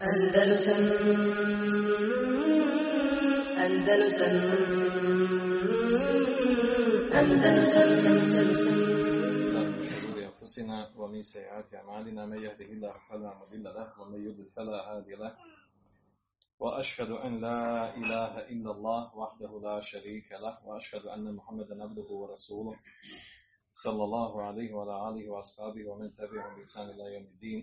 Andalusam شرور أنفسنا ومن سيئات أعمالنا من يهده الله فلا مضل له ومن يضلل فلا هادي له. وأشهد أن لا إله إلا الله وحده لا شريك له. وأشهد أن محمدا عبده ورسوله صلى الله عليه وعلى آله وأصحابه ومن تبعهم بإحسان إلى يوم الدين.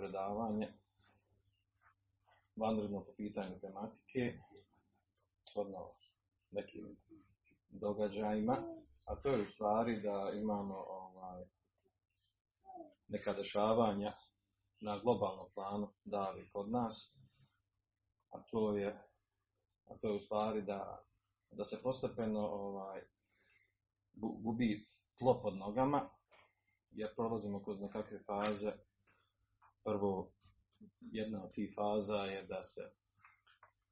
predavanje, vanredno po pitanju tematike, shodno nekim događajima, a to je u stvari da imamo ovaj, neka dešavanja na globalnom planu davi kod nas, a to je, a to je u stvari da, da se postepeno ovaj, gu- gubi tlo pod nogama, jer prolazimo kroz nekakve faze. Prvo, jedna od tih faza je da se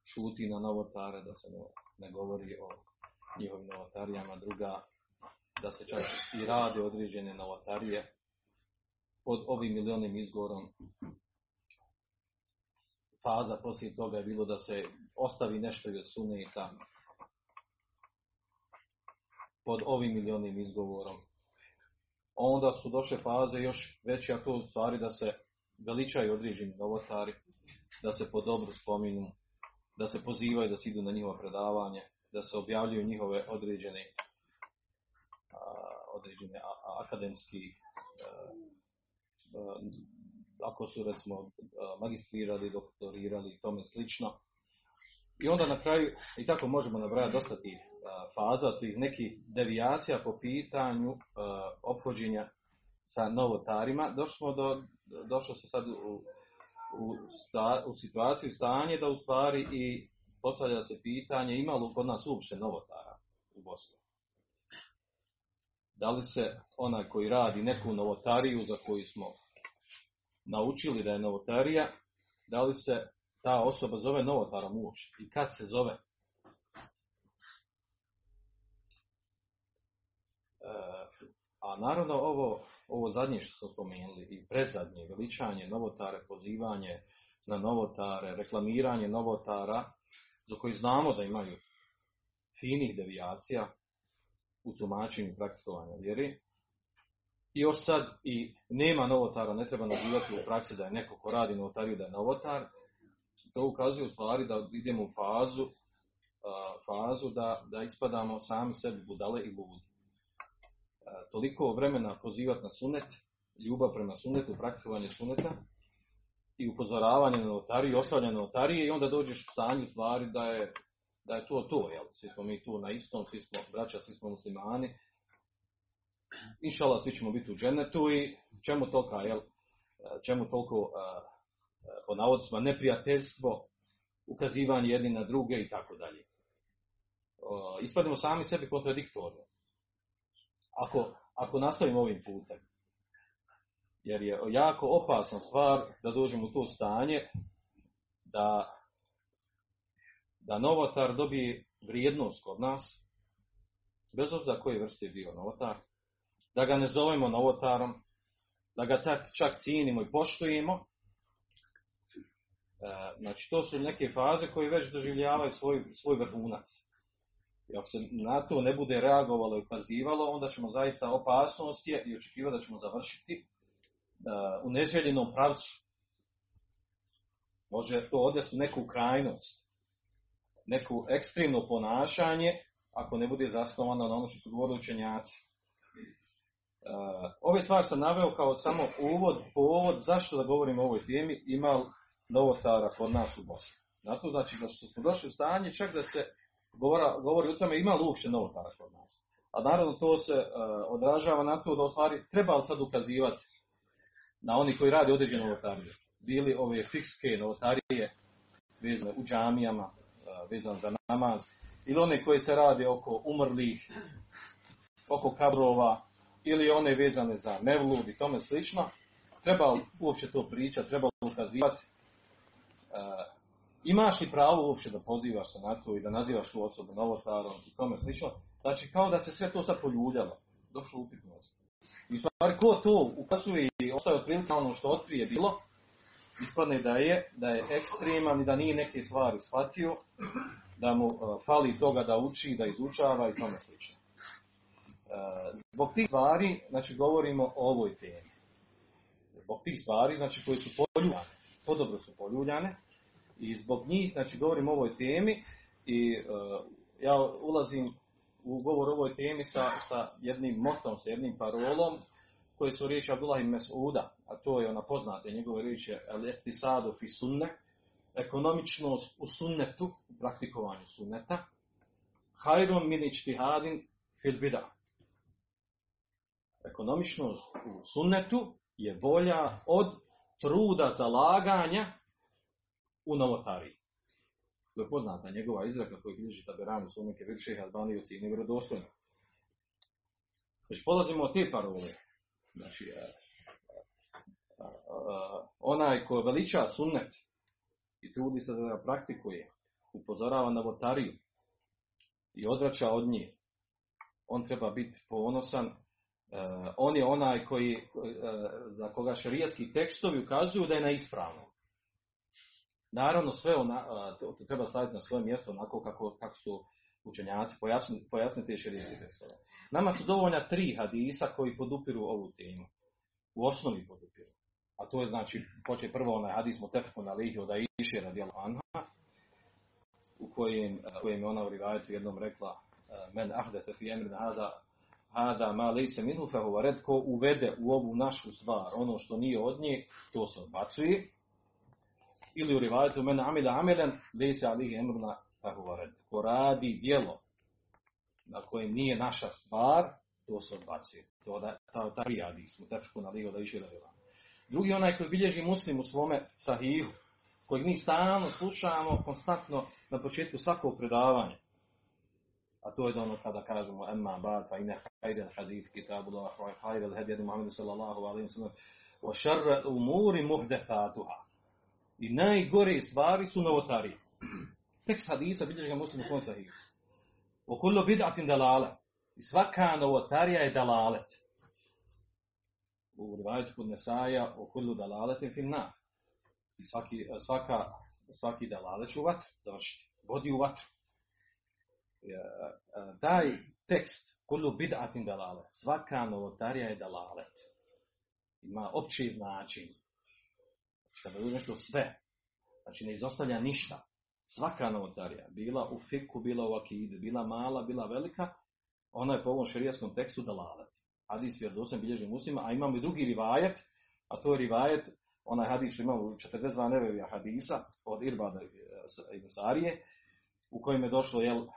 šuti na novotare, da se ne, ne govori o njihovim novotarijama. Druga, da se čak i rade određene novotarije pod ovim milionim izgorom. Faza poslije toga je bilo da se ostavi nešto i od suneta pod ovim milionim izgovorom onda su došle faze još veće, a to u stvari da se veličaju određeni novotari, da se po dobru spominu, da se pozivaju da se idu na njihovo predavanje, da se objavljuju njihove određene, a, određene a- a- akademski, a, a, ako su recimo a, magistrirali, doktorirali i tome slično. I onda na kraju, i tako možemo nabrajati dosta tih faza, tih nekih devijacija po pitanju ophođenja sa novotarima. Došli smo do, došlo se sad u, u, sta, u situaciju, stanje da u stvari i postavlja se pitanje ima li kod nas uopće novotara u Bosni. Da li se onaj koji radi neku novotariju za koju smo naučili da je novotarija, da li se ta osoba zove novotarom uopće i kad se zove. E, a naravno ovo, ovo zadnje što smo spomenuli i predzadnje, veličanje novotare, pozivanje na novotare, reklamiranje novotara, za koji znamo da imaju finih devijacija u tumačenju praktikovanja vjeri. I još sad i nema novotara, ne treba nazivati u praksi da je neko ko radi novotariju da je novotar, to ukazuje u stvari da idemo u fazu, fazu da, da ispadamo sami sebi budale i ludi. Toliko vremena pozivati na sunet, ljubav prema sunetu, praktikovanje suneta i upozoravanje na notariju, ostavljanje notarije i onda dođeš u stanju stvari da je, da je to to, jel? Svi smo mi tu na istom, svi smo braća, svi smo muslimani. Inšala, svi ćemo biti u džennetu i čemu tolika, jel? Čemu toliko po navodicima neprijateljstvo, ukazivanje jedni na druge i tako dalje. O, Ispademo sami sebi kontradiktorno. Ako, ako nastavimo ovim putem. Jer je jako opasna stvar da dođemo u to stanje da, da novotar dobije vrijednost kod nas, bez obzira koje vrste je bio novotar, da ga ne zovemo novotarom, da ga čak, čak cijenimo i poštujemo, E, Znači, to su neke faze koje već doživljavaju svoj, svoj vrhunac. I ako se na to ne bude reagovalo i ukazivalo, onda ćemo zaista opasnost je i očekivati da ćemo završiti uh, u neželjenom pravcu. Može to odvesti neku krajnost, neku ekstremno ponašanje, ako ne bude zasnovano na ono što su govorili učenjaci. Uh, ove stvari sam naveo kao samo uvod, povod, zašto da govorim o ovoj temi, ima li novotara kod nas u Bosni. Na to znači da smo došli u stanje čak da se govora, govori o tome ima li uopće novotara kod nas. A naravno to se uh, odražava na to da u stvari treba li sad ukazivati na oni koji radi određenu novotariju. bili ove fikske novotarije vezane u džamijama, vezane za namaz, ili one koje se rade oko umrlih, oko kabrova, ili one vezane za nevlud i tome slično, treba uopće to pričati, treba ukazivati. Imaš li pravo uopće da pozivaš se na to i da nazivaš tu osobu novotarom i tome slično? Znači kao da se sve to sad poljuljalo. Došlo upitnost. I stvari ko to ukazuje i ostaje otprilike ono što otprije bilo, ispadne da je, da je ekstreman i da nije neke stvari shvatio, da mu uh, fali toga da uči, da izučava i tome slično. Uh, zbog tih stvari, znači govorimo o ovoj temi. Zbog tih stvari, znači koje su poljuljane, podobro su poljuljane, i zbog njih, znači govorimo o ovoj temi i uh, ja ulazim u govor o ovoj temi sa, sa jednim motom, sa jednim parolom, koje su riječi Abdullah ibn Mas'uda, a to je ona poznate njegove riječi al fi sunne, ekonomičnost u sunnetu, u praktikovanju sunneta, hajrom min ičtihadin fil bida. Ekonomičnost u sunnetu je bolja od truda zalaganja u novotariji. To je poznata njegova izreka koju bilježi Taberanu su neke više Albaniju cijeni vjerodostojno. Znači, polazimo od te parole. Znači, a, a, a, onaj ko veliča sunnet i trudi se da ga praktikuje, upozorava na votariju i odvraća od nje, on treba biti ponosan. Uh, on je onaj koji, uh, za koga šarijatski tekstovi ukazuju da je na ispravnom. Naravno, sve ona, treba staviti na svoje mjesto onako kako, kako su učenjaci pojasniti, pojasniti širijski tekstove. Nama su dovoljna tri hadisa koji podupiru ovu temu. U osnovi podupiru. A to je znači, poče prvo onaj hadis Mutefku na lihi od Aiši radijal anha, u kojem, kojem je ona u rivajetu jednom rekla men ahdete fi emrin hada hada ma lejse ko uvede u ovu našu stvar ono što nije od nje, to se odbacuje ili u rivajetu men amila amelen lejse alihi emruna fehu red ko radi dijelo na kojem nije naša stvar, to se odbacuje. To da, ta, ta prijadi smo, tečku na ligo da revila. Drugi onaj koji bilježi muslim u svome sahihu, kojeg mi stalno slušamo konstantno na početku svakog predavanja. A to je da ono kada kažemo emma ba'd fa inna khayra hadith kitabullah wa khayra al-hadi Muhammad sallallahu alejhi ve sellem wa sharra umuri muhdathatuha. I najgore stvari su novotarije. Tekst hadisa bilježi ga muslim u svom sahihu. O kullu bid'atin dalale. I svaka novotarija je dalalet. U rivajetu kod Nesaja o kullu dalaletin fin na. I svaki, svaka, svaki dalalet u vatru. Završiti. Vodi u vatru. Taj tekst kullu bid'atin dalale. Svaka novotarija je dalalet. Ima opće značenje. Kada je nešto sve. Znači ne izostavlja ništa svaka novotarija, bila u fiku, bila u akidu, bila mala, bila velika, ona je po ovom šerijaskom tekstu dalalet. Hadis vjerodostan bilježi muslima, a imamo i drugi rivajet, a to je rivajet, onaj hadis imamo 42 nevevija hadisa od Irbada i Sarije, u kojem je došlo, jel,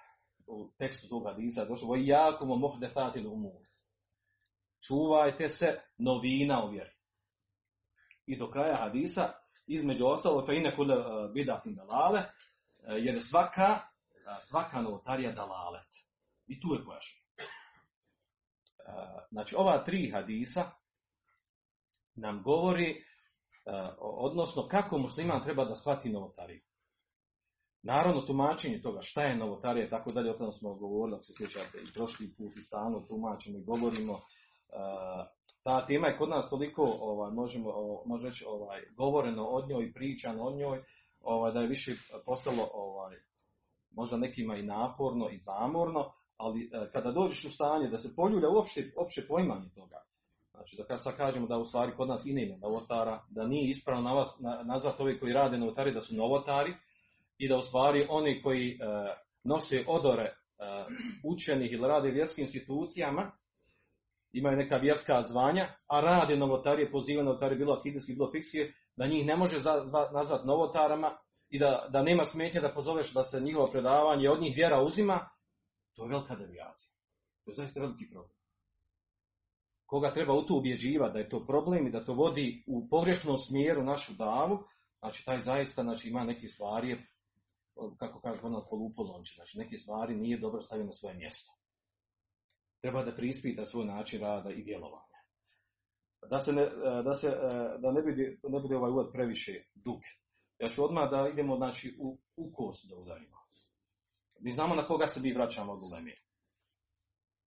u tekstu tog hadisa, je došlo, voj jakom o mohdetatil umur. Čuvajte se novina u vjeri. I do kraja hadisa, između ostalo, fe ine kule bidatin dalale, Eh, jer svaka, eh, svaka novotarija dalalet. I tu je pojašnjeno. Eh, znači, ova tri hadisa nam govori, odnosno kako musliman treba da shvati novotariju. Naravno, tumačenje toga šta je novotarija, tako dalje, o tom smo govorili, ako se sjećate, i prošli put i stanu tumačimo i govorimo. Ta tema je kod nas toliko, ovaj, možemo, može reći, ovaj, govoreno od njoj, pričano od njoj, ovaj, da je više postalo ovaj, možda nekima i naporno i zamorno, ali e, kada dođeš u stanje da se poljulja uopšte, uopšte poimanje toga, znači da kad sad kažemo da u stvari kod nas i nema novotara, da nije ispravno na vas, na, nazvati ovi koji rade novotari da su novotari i da u stvari oni koji e, nose odore e, učenih ili rade vjerskim institucijama, imaju neka vjerska zvanja, a rade novotarije, pozivaju novotarije, bilo akidijski, bilo fikske, da njih ne može nazvat novotarama i da, da nema smetnje da pozoveš da se njihovo predavanje od njih vjera uzima, to je velika devijacija. To je zaista veliki problem. koga treba u to ubjeđivati da je to problem i da to vodi u pogrešnom smjeru našu davu, znači taj zaista znači, ima neke stvari, kako kaže ono polupolonči, znači neke stvari nije dobro stavio na svoje mjesto. Treba da prispita svoj način rada i djelovanja. Da se ne, da se, da ne bude, ne bude ovaj uvod previše dug. Ja ću odmah da idemo znači, u, u kos da udarimo. Mi znamo na koga se mi vraćamo od ulemije.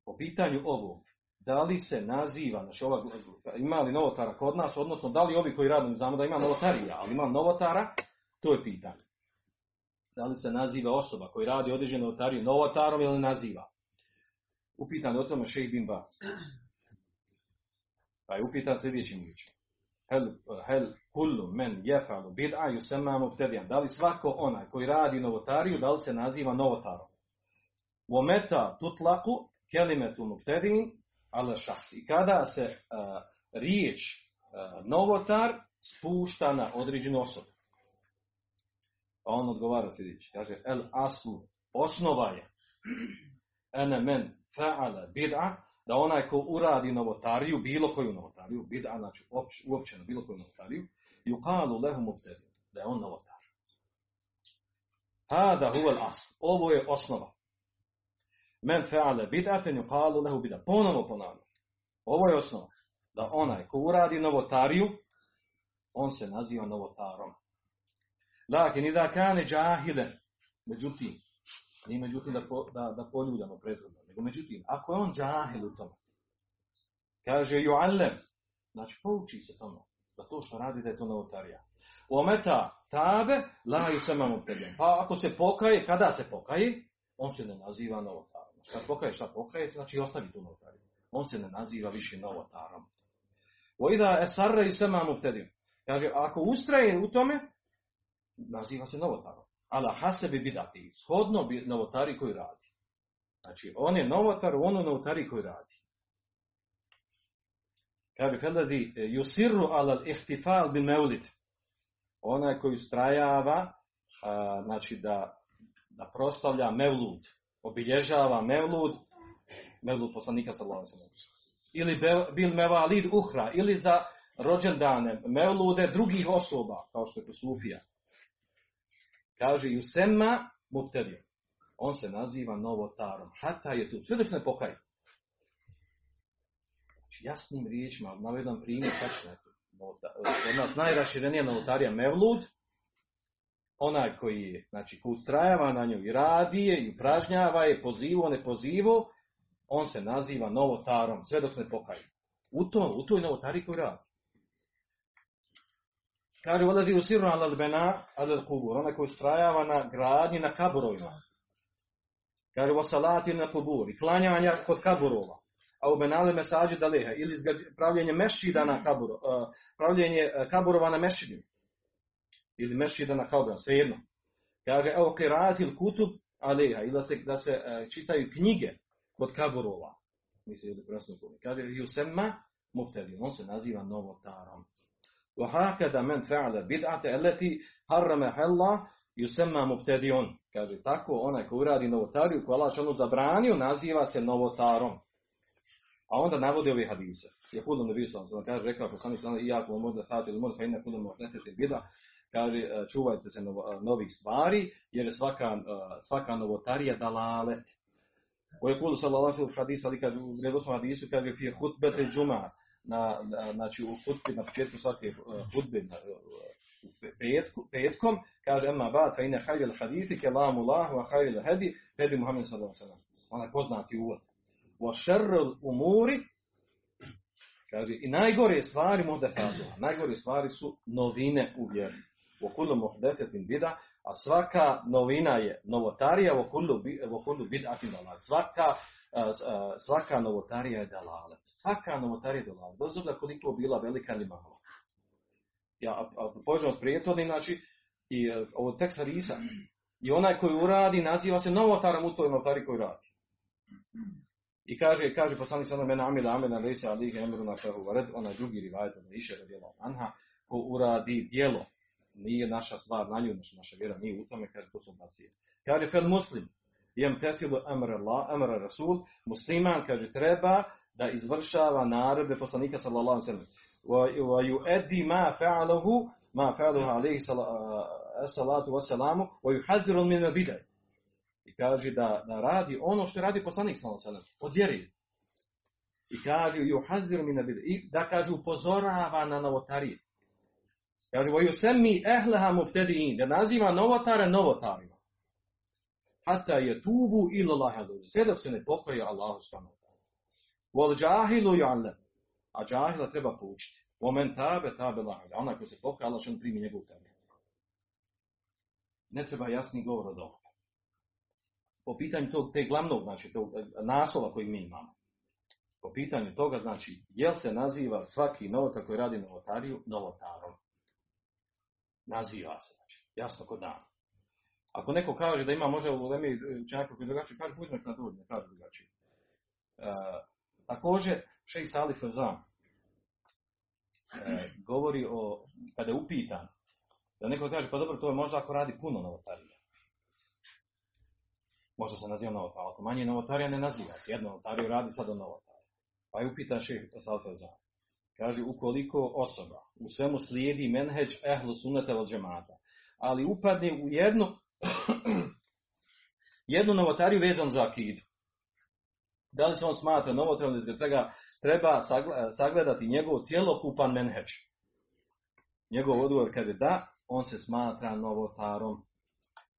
Po pitanju ovog, da li se naziva, znači ova, ima li novotara kod nas, odnosno da li ovi koji rade, znamo da ima novotarija, ali ima novotara, to je pitanje. Da li se naziva osoba koji radi određenu novotariju novotarom ili naziva? Upitan o tome šejh bin Bas. Pa je upitan sljedećim riječima. Hel, hel kullu men jefalu bid'a yusamma mubtadi'an. Da li svako onaj koji radi novotariju, da li se naziva novotarom? Wa meta tutlaku kelimetu mubtadi'in ala šahs. I kada se uh, riječ uh, novotar spušta na određenu osobu. Pa on odgovara sljedeći. Kaže, el aslu, osnova je, ene men fa'ala bid'a, da onaj ko uradi novotariju, bilo koju novotariju, bid'a, znači uopćeno bilo koju novotariju, yuqalu lehu mubtadi, da je on novotar. Hada huwa al-asl. Ovo je osnova. Men fa'ala bid'atan yuqalu lehu bid'a. Ponovo ponavljam. Ovo je osnova. Da onaj ko uradi novotariju, on se naziva novotarom. Lakin idha kane džahile, međutim, nije međutim da, po, da, da poljuljamo prethodno, nego međutim, ako je on džahil u tome, kaže ju'allem, znači pouči se tome, da to što radi da je to novotarija. Ometa tabe, la i samam Pa ako se pokaje, kada se pokaje, on se ne naziva novotarom. Kad pokaje šta pokaje, znači ostavi tu novotariju. On se ne naziva više novotarom. Ojda esarra i samam. Kaže, ako ustraje u tome, naziva se novotarom. Ala hasebi bidati, shodno bi novotari koji radi. Znači, on je novotar u ono novotari koji radi. Kaže, feladi yusirru ala ihtifal bin meulid. Onaj koji ustrajava, a, znači da, da proslavlja mevlud, obilježava mevlud, mevlud poslanika sallallahu Ili bil mevalid uhra, ili za rođendane, mevlude drugih osoba, kao što je Sufija. Kaže, Jusema Mubtedio. On se naziva novotarom. Hata je tu. Sve dok ne pokaje. Znači, jasnim riječima, navedam primjer, tačno je to. Od nas najraširenija novotarija Mevlud, onaj koji je, znači, ko ustrajava na nju i radi je, i upražnjava je, pozivo, ne pozivo, on se naziva novotarom, sve dok ne pokaje. U, to, u toj novotari koji radi. Kaže, odlazi u sirnu al bena al kubur, ona koji strajava na gradnji na kaburovima. Kaže, u salati na kubur, i klanjanja kod kaburova. A u benale mesađi daleha, ili pravljenje mešida na kaburo, uh, pravljenje kaburova na mešidima. Ili mešida na kaburova, svejedno. Kaže, evo kiratil kutub aleha, ili da se, da se uh, čitaju knjige kod kaburova. Misli, ili Kaže, Jusema Muftedi, on se naziva novotarom. وهكذا من فعل بدعة التي حرمها الله يسمى مبتدئون kaže tako onaj ko uradi novotariju koju Allah ono zabranio naziva se novotarom a onda navodi ove hadise je kudu ne bio sam kaže rekao poslanik sallallahu i jako možda sati ili možda inna kudu muhdathat bida kaže čuvajte se novih stvari jer je svaka svaka novotarija dalalet Ko je kudu sallallahu alejhi ve sellem hadis ali kaže u vjerodostojnom hadisu kaže fi hutbete džuma na, na, znači u hutbi na početku svake hutbe na, u petku, petkom, kaže Emma Bad, fa ina hajjel hadithi, kelamu Allah, wa hajjel hedi, hedi Muhammed sallallahu sallam. Onaj poznati uvod. Wa šerrl umuri, kaže, i najgore stvari muhdefadila, najgore stvari su novine u vjeri. Wa kullu muhdetetin bida, a svaka novina je novotarija, wa kullu, wa kullu bid'atin dalal. Svaka svaka novotarija je dalalet. Svaka novotarija je dalalet. Bez obzira koliko bila velika ili mala. Ja, pođemo s prijetodnim, znači, i uh, ovo tekst Hadisa, i onaj koji uradi, naziva se novotarom u toj novotari koji radi. I kaže, kaže poslanik sallam mena amila amila lejse alihi emru na fehu vared, onaj drugi rivajet, ono više radijela anha, ko uradi dijelo, nije naša stvar na nju, naša, naša vjera nije u tome, kaže, to su nacije. Kaže, fel muslim, jem tesilu amr Allah, amr Rasul, musliman, kaže, treba da izvršava naredbe poslanika sallallahu sellem wa yu'addi ma fa'alahu ma fa'alahu alayhi salatu wa salamu wa yuhadhiru min al-bid'ah i kaže da, da radi ono što radi poslanik sallallahu alejhi ve sellem od vjeri i kaže yuhadhiru min al-bid'ah i da kaže upozorava na novotarije. Kaže wa yusammi ahlaha mubtadi'in. Da naziva novotare novotarima hatta je tubu ila Allah sve dok se ne pokoje Allahu subhanahu Wal džahilu ju'allam. A džahila treba poučiti. Omen tabe tabe lahaj. A onaj ko se pokaja, Allah što primi njegovu tabe. Ne treba jasni govor od ovoga. Po pitanju tog, te glavnog, znači, tog naslova koji mi imamo. Po pitanju toga, znači, jel se naziva svaki novotar koji radi novotariju novotarom? Naziva se, znači, jasno kod dana. Ako neko kaže da ima možda u Lemi čovjeka koji drugačije, kaže, budemo na to, ne kaže drugačije. Uh, Također, šejh Salih Fazan e, govori o, kada je upitan, da neko kaže, pa dobro, to je možda ako radi puno novotarija. Možda se naziva novotarija, ako manje novotarija ne naziva se. Jedno novotariju radi sad o novotariju. Pa je upitan šejh Salih Fazan. Kaže, ukoliko osoba u svemu slijedi menheđ ehlu sunata od džemata, ali upadne u jednu, jednu novotariju vezan za akidu, da li se on smatra novotarom, zbog čega treba sagledati njegov cjelokupan menheđ. Njegov odgovor kaže da, on se smatra novotarom.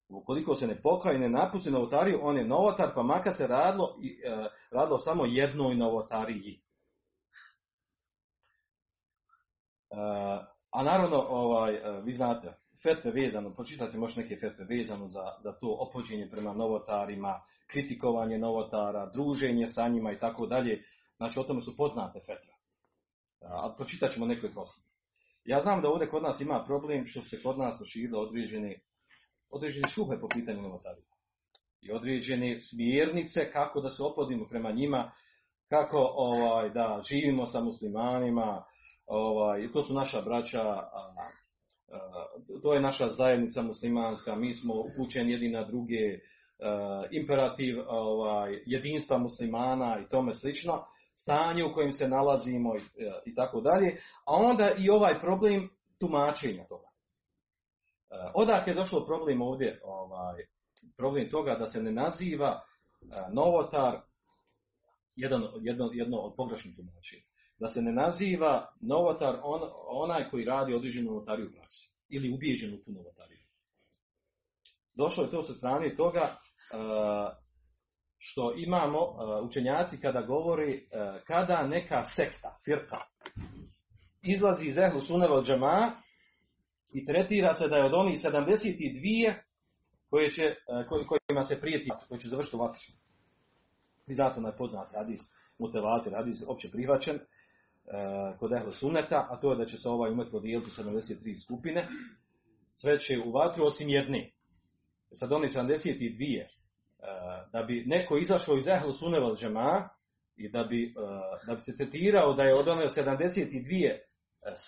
Ukoliko se ne pokaje i ne napusti novotariju, on je novotar, pa makar se radilo, e, radilo samo jednoj novotariji. E, a naravno, ovaj, e, vi znate, fetve vezano, pročitate možda neke fetve vezano za, za to opođenje prema novotarima, kritikovanje novotara, druženje sa njima i tako dalje. Znači, o tome su poznate fetve. A pročitat ćemo nekoliko osoba. Ja znam da ovdje kod nas ima problem što se kod nas proširilo određene, određene šuhe po pitanju novotarija. I određene smjernice kako da se opodimo prema njima, kako ovaj, da živimo sa muslimanima, ovaj, to su naša braća, to je naša zajednica muslimanska, mi smo upućeni jedni na druge, uh, imperativ ovaj, jedinstva muslimana i tome slično, stanje u kojem se nalazimo i, i tako dalje, a onda i ovaj problem tumačenja toga. Odakle je došlo problem ovdje, ovaj, problem toga da se ne naziva novotar jedan, jedno, jedno od pogrešnih tumačenja. Da se ne naziva novotar on, onaj koji radi određenu novotariju u praksi ili ubijeđen u tu novotariju. Došlo je to sa strane toga što imamo učenjaci kada govori kada neka sekta, firka, izlazi iz ehlu suneva džama i tretira se da je od onih 72 koje će, kojima se prijeti, koji će završiti u vatru. Vi znate onaj poznat radis, mutevatir, radis opće prihvaćen kod ehlu suneta, a to je da će se ovaj umet podijeliti 73 skupine, sve će u vatru osim jedne. Sad oni 72 da bi neko izašao iz ehlu suneval džema i da bi, da bi se tretirao da je od one 72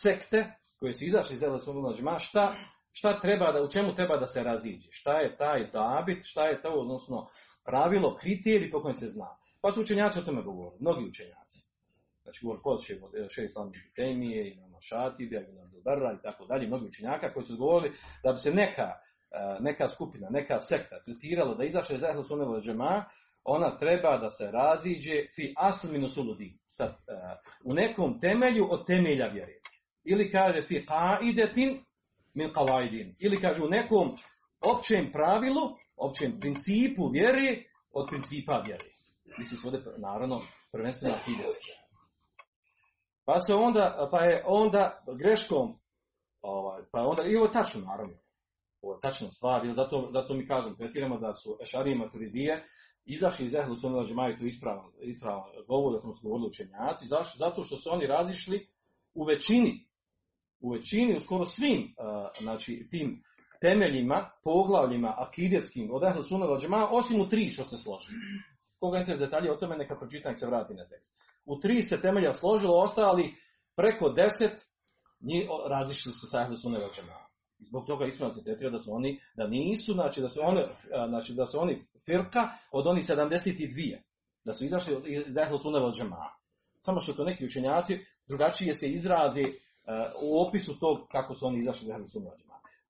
sekte koje su izašli iz ehlu suneval džema, šta, šta treba da, u čemu treba da se raziđe? Šta je taj dabit, šta je to, odnosno pravilo, kriterij po kojem se zna? Pa su učenjaci o tome govorili, mnogi učenjaci. Znači, govor počeo še islamske temije, imamo Šatibija, imamo Doberra i tako dalje, mnogi učenjaka koji su govorili da bi se neka neka skupina, neka sekta tretirala da izašle iz ehlu sunneva džema, ona treba da se raziđe fi asl minus uludi, sad, u nekom temelju od temelja vjere. Ili kaže fi qaidetin min qavaidin. Ili kaže u nekom općem pravilu, općem principu vjere od principa vjere. Misli se ovdje, naravno, prvenstveno akidetski. Pa se onda, pa je onda greškom, ovaj, pa onda, i ovo je tačno, naravno, ovo je tačna stvar, jer zato, zato mi kažem, tretiramo da su Ešarije Maturidije izašli iz Ehlu Sunnila Džemaju, to ispravno, ispravno govor, da smo govorili učenjaci, zašto? Zato što su oni razišli u većini, u većini, u skoro svim, uh, znači, tim temeljima, poglavljima akidetskim od Ehlu Sunnila Džemaju, osim u tri što se složili. Koga interes detalje o tome, neka pročitam se vrati na tekst. U tri se temelja složilo, ostali preko deset, njih razišli su sa Džemaju. I zbog toga ispravno se tretira da su oni, da nisu, znači da su oni, znači da su oni firka od onih 72. Da su izašli iz Ehlu Sunneva od džema. Samo što to neki učenjaci drugačije se izraze e, u opisu tog kako su oni izašli iz ehlu sunne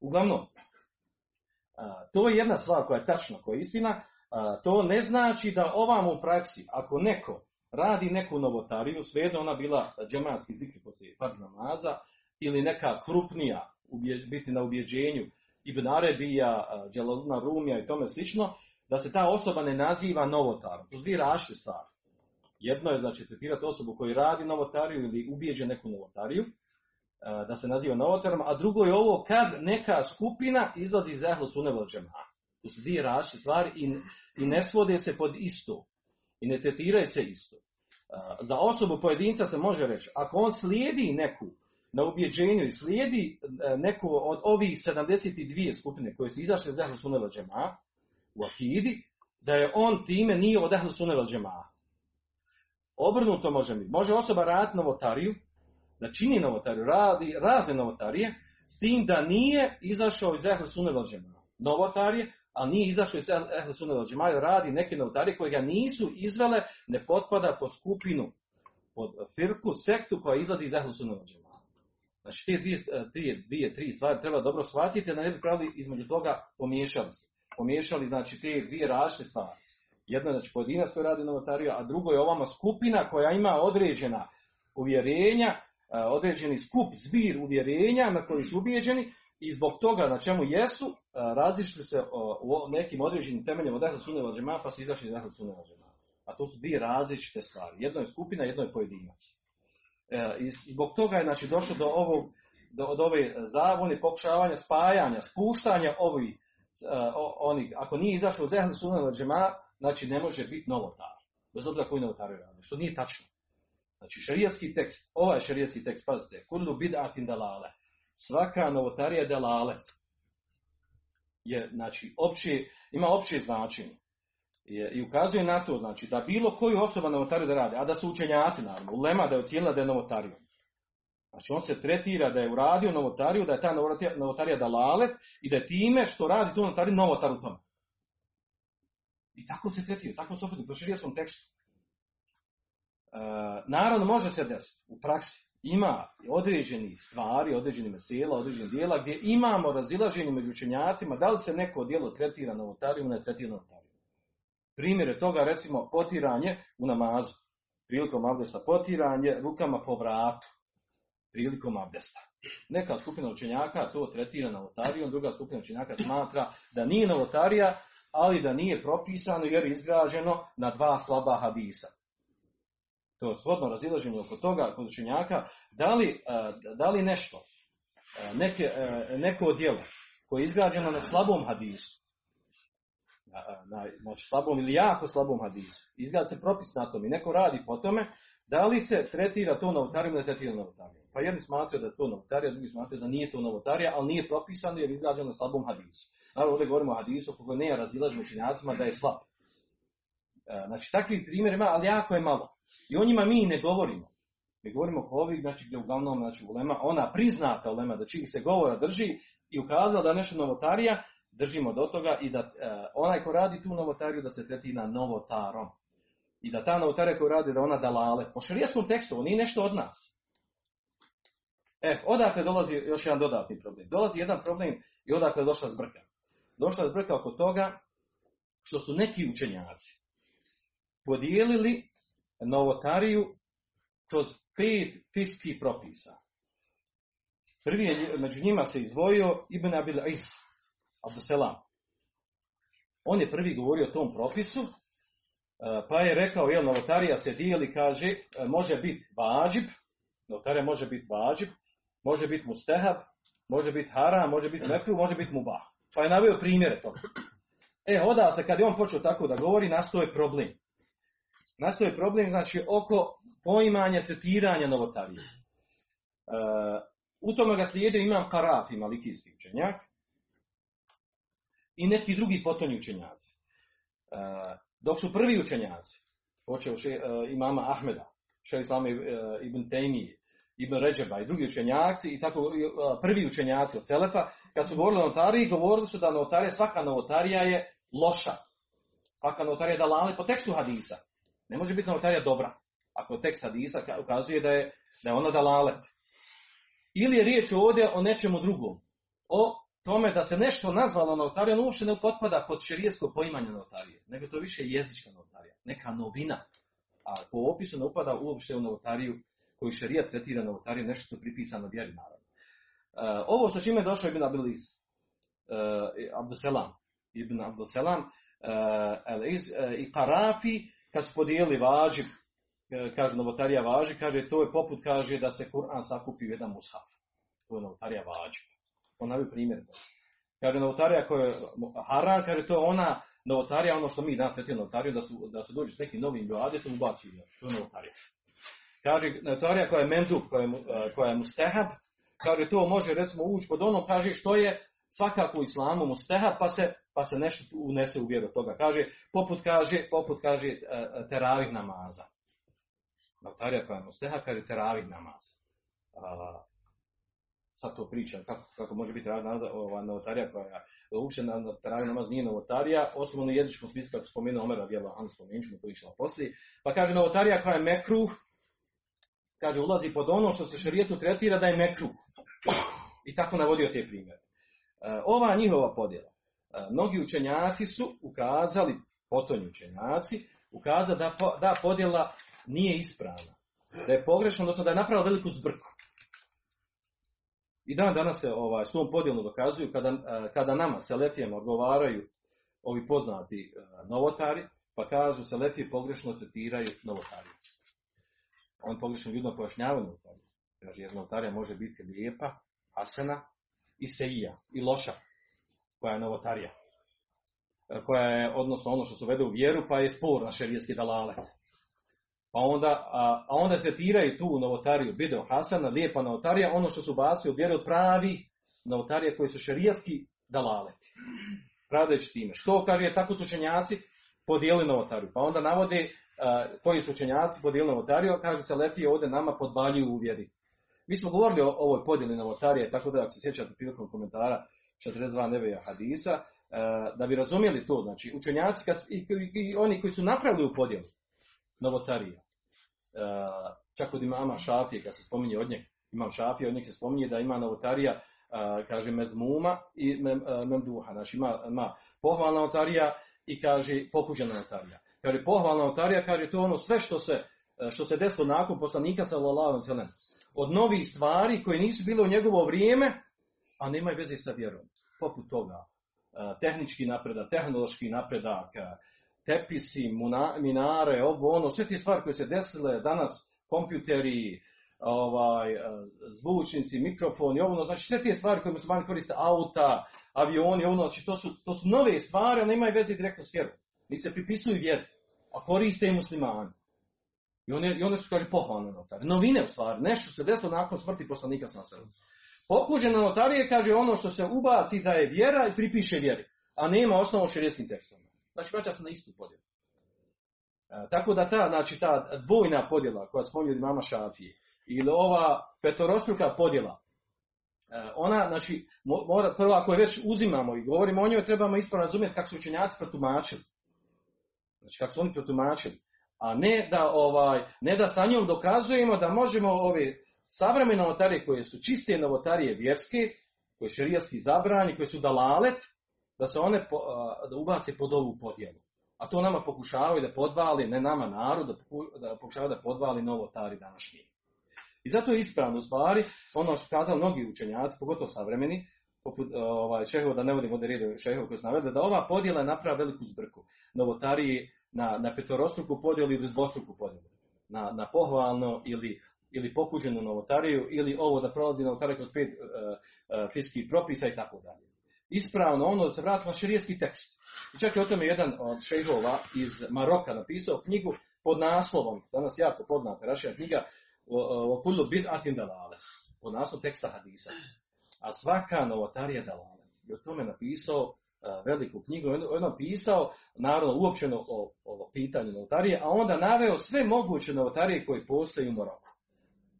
Uglavnom, to je jedna stvar koja je tačna, koja je istina, to ne znači da ovam u praksi, ako neko radi neku novotariju, svejedno ona bila džematski zikri poslije farz namaza, ili neka krupnija, biti na ubjeđenju, Ibn Arabija, Dželaluna Rumija i tome slično, da se ta osoba ne naziva novotarom. To su dvije različite stvari. Jedno je znači tretirati osobu koji radi novotariju ili ubjeđe neku novotariju, da se naziva novotarom, a drugo je ovo kad neka skupina izlazi iz ehlu sunne To su dvije različite stvari i, i ne svode se pod isto. I ne tretiraju se isto. Za osobu pojedinca se može reći, ako on slijedi neku na ubjeđenju i slijedi e, neku od ovih 72 skupine koje su izašle iz ehlu sunne u akidi, da je on time nije od ehlu sunne Obrnuto može biti. Može osoba raditi novotariju, da čini novotariju, radi razne novotarije, s tim da nije izašao iz Ehle Sunne Novotarije, a nije izašao iz Ehle Sunne radi neke novotarije koje ga nisu izvele, ne potpada pod skupinu, pod firku, sektu koja izlazi iz Ehle Sunne Znači te dvije, dvije, dvije, tri stvari treba dobro shvatiti, da ne bi pravili između toga pomiješali se. Pomiješali znači te dvije različite stvari. Jedna znači pojedinac koji radi novotariju, a drugo je ovama skupina koja ima određena uvjerenja određeni skup, zbir uvjerenja na koji su ubijeđeni i zbog toga na čemu jesu, različili se u nekim određenim temeljima od Ehlu Sunne pa su izašli iz Ehlu Sunne A to su dvije različite stvari. Jedno je skupina, jedno je pojedinac. E, I zbog toga je znači, došlo do ovog do, od ove zavone, pokušavanja, spajanja, spuštanja ovih, oni, ako nije izašlo iz Ehlu Sunne znači ne može biti novotar. Bez obzira koji novotar radi, što nije tačno. Znači šarijatski tekst, ovaj šarijatski tekst, pazite, kullu bid'atin dalale. Svaka novotarija dalale je, znači, opće, ima opće značenje. Je, I ukazuje na to, znači, da bilo koju osoba novotariju da radi, a da su učenjaci, naravno, ulema da je ocijenila da je novotariju. Znači, on se tretira da je uradio novotariju, da je ta novotarija dalale i da je time što radi tu novotariju novotar u tome. I tako se tretira, tako se opet u šarijetskom tekstu. E, naravno, može se desiti u praksi. Ima određenih stvari, određenih mesela, određenih dijela gdje imamo razilaženje među učenjacima da li se neko dijelo tretira novotarijom ili ne tretira novotarijom. Primjer toga, recimo, potiranje u namazu. Prilikom abdesta potiranje rukama po vratu. Prilikom abdesta. Neka skupina učenjaka to tretira novotarijom, druga skupina učenjaka smatra da nije novotarija, ali da nije propisano jer je izgrađeno na dva slaba hadisa to shodno razilaženje oko toga kod učenjaka, da li, e, da li nešto, e, neke, e, neko djelo koje je izgrađeno na slabom hadisu, na, znači slabom ili jako slabom hadisu, izgleda se propis na tom i neko radi po tome, da li se tretira to novotarijom ili ne tretira novotarijom. Pa jedni smatraju da je to novotarija, drugi smatraju da nije to novotarija, ali nije propisano jer je izgrađeno na slabom hadisu. Naravno, ovdje govorimo o hadisu kako ne razilaženje učenjacima da je slab. Znači, takvih primjera ima, ali jako je malo. I o njima mi ne govorimo. Mi govorimo o ovih, znači gdje uglavnom znači, ulema, ona priznata ulema da čiji se govora drži i ukazala da nešto novotarija, držimo do toga i da e, onaj ko radi tu novotariju da se tretira novotarom. I da ta novotarija koju radi da ona dalale. Po šarijetskom tekstu, on nije nešto od nas. E, odakle dolazi još jedan dodatni problem. Dolazi jedan problem i odakle je došla zbrka. Došla zbrka oko toga što su neki učenjaci podijelili novotariju kroz pet fiskih propisa. Prvi je, među njima se izdvojio Ibn Abil Is, Abduselam. On je prvi govorio o tom propisu, e, pa je rekao, jel, novotarija se dijeli, kaže, e, može biti vađib, novotarija može biti vađib, može biti mustehab, može biti haram, može biti mekru, može biti mubah. Pa je naveo primjere toga. E, odatle, kad je on počeo tako da govori, nastoje problem nastoje problem znači oko poimanja tretiranja novotarije. E, u tome ga slijede imam Karafi, malikijski učenjak, i neki drugi potonji učenjaci. E, dok su prvi učenjaci, počeo še, e, imama Ahmeda, še Islame ibn Tejmije, Ibn Ređeba i drugi učenjaci i tako prvi učenjaci od Celefa, kad su govorili o notariji, govorili su da notarija, svaka novotarija je loša. Svaka novotarija je dalale po tekstu hadisa. Ne može biti novotarija dobra. Ako tekst hadisa ka- ukazuje da je, da je ona dalalet. Ili je riječ ovdje o nečemu drugom. O tome da se nešto nazvalo notarija, ono uopće ne potpada pod šerijetsko poimanje notarije, nego to je više jezička notarija, neka novina. A po opisu ne upada uopće u notariju koju šerijat tretira notariju, nešto što je pripisano vjeri naravno. E, ovo sa čime je došao Ibn Abilis, uh, Abduselam, Ibn Abduselam, el iz, e, i Karafi, kad su podijeli važi, e, kaže novotarija važi, kaže to je poput, kaže da se Kur'an sakupi u jedan mushaf. To je novotarija važi. On navio primjer. Kaže novotarija koja je haram, kaže to je ona novotarija, ono što mi danas tretiramo novotariju, da, su, da se dođe s nekim novim ibadetom ubaci u. To je novotarija. Kaže novotarija koja je mendub, koja je, e, koja je mustehab, kaže to može recimo ući pod ono, kaže što je svakako u islamu mustehab, pa se, pa se nešto unese u vjeru toga. Kaže, poput kaže, poput kaže e, e, teravih namaza. Notarija koja je mustehab, kaže teravih namaza. A, sad to pričam, kako, kako može biti teravih ova notarija koja je uopće na, teravih namaz nije novotarija, osim ono jezičkom smislu, kako spomenuo Omer radijela, Anu spomenut ćemo, to išla poslije. Pa kaže novotarija koja je mekruh, kaže ulazi pod ono što se šerijetu tretira da je mekruh. I tako navodio te primjere. E, ova njihova podjela. E, Mnogi učenjaci su ukazali, potonji učenjaci, ukazali da, da podjela nije ispravna. Da je pogrešna, odnosno da je napravila veliku zbrku. I dan danas se ovaj, s tom podjelom dokazuju kada, e, kada nama, Selefijama, odgovaraju ovi poznati e, novotari, pa kažu Selefije pogrešno tretiraju novotariju. On pogrešno ljudno pojašnjavaju novotariju. Kaže, jer novotarija može biti lijepa, hasena i seija, i loša, koja je novotarija. E, Koja je, odnosno ono što se vede u vjeru, pa je spor na šerijetski dalalet. Pa onda, a, a onda tretiraju tu novotariju, bideo hasana, lijepa novotarija, ono što su bacili u vjeru od pravi novotarije koji su šerijatski dalaleti. Pradeći time. Što kaže, tako su učenjaci podijeli novotariju. Pa onda navode a, koji su učenjaci podijeli novotariju, kaže se leti ovdje nama podbaljuju u vjeri. Mi smo govorili o ovoj podjeli novotarije, tako da ako se sjećate prilikom komentara 42 nebeja hadisa, e, da bi razumjeli to, znači učenjaci kad, i, i, oni koji su napravili u podjelu novotarije, e, čak od imama Šafije, kad se spominje od njeg, imam Šafije, od njeg se spominje da ima novotarija, e, kaže mezmuma i mem, memduha, znači ima, ima pohvalna novotarija i kaže pokuđena novotarija. Kaže pohvalna novotarija, kaže to ono sve što se, što se desilo nakon poslanika sallallahu alejhi od novih stvari koje nisu bile u njegovo vrijeme, a nemaju veze sa vjerom. Poput toga, e, tehnički napredak, tehnološki napredak, e, tepisi, minare, ovo, ono, sve te stvari koje se desile danas, kompjuteri, ovaj, e, zvučnici, mikrofoni, ovo, ono, znači sve te stvari koje muslimani koriste, auta, avioni, ovo, ono, znači to su, to su nove stvari, ali nemaju veze direktno s vjerom. Niti se pripisuju vjeru, a koriste i muslimani. I one, i one su, kaže, pohvalne. Novine u stvari, nešto se desilo nakon smrti poslanika sa Pokuđena notarije kaže ono što se ubaci da je vjera i pripiše vjeri, a nema osnovu šerijskim tekstom. Znači, vraća se na istu podjelu. E, tako da ta, znači, ta dvojna podjela koja spominje od imama Šafije, ili ova petorostruka podjela, e, ona, znači, mo- mora, prvo ako je već uzimamo i govorimo o njoj, trebamo ispravno razumjeti kako su učenjaci protumačili. Znači, kako su oni protumačili. A ne da, ovaj, ne da sa njom dokazujemo da možemo ove savremene novotarije koje su čiste novotarije vjerske, koje šerijatski zabrani, koje su dalalet, da se one po, da ubace pod ovu podjelu. A to nama pokušavaju da podvali, ne nama narod, da, poku- da pokušavaju da podvali novotari današnji. I zato je ispravno stvari, ono što kazali mnogi učenjaci, pogotovo savremeni, poput ovaj, šehova, da ne vodim ovdje redu šehova koji su naveli, da ova podjela je napravila veliku zbrku. Novotariji na, na petorostruku podjelu ili dvostruku podjelu. Na, na pohvalno ili, ili pokuđenu novotariju ili ovo da prolazi novotarija kroz pet uh, uh, fiskih propisa i tako dalje. Ispravno ono da se vrati na širijski tekst. I čak je o tome jedan od šehova iz Maroka napisao knjigu pod naslovom, danas jako poznata rašija knjiga, o kullu bid'atin dalale, pod naslov teksta hadisa. A svaka novotarija dalale. I o tome napisao a, veliku knjigu, on je pisao naravno uopćeno o, o pitanju novotarije, a onda naveo sve moguće novotarije koje postoje u Maroku.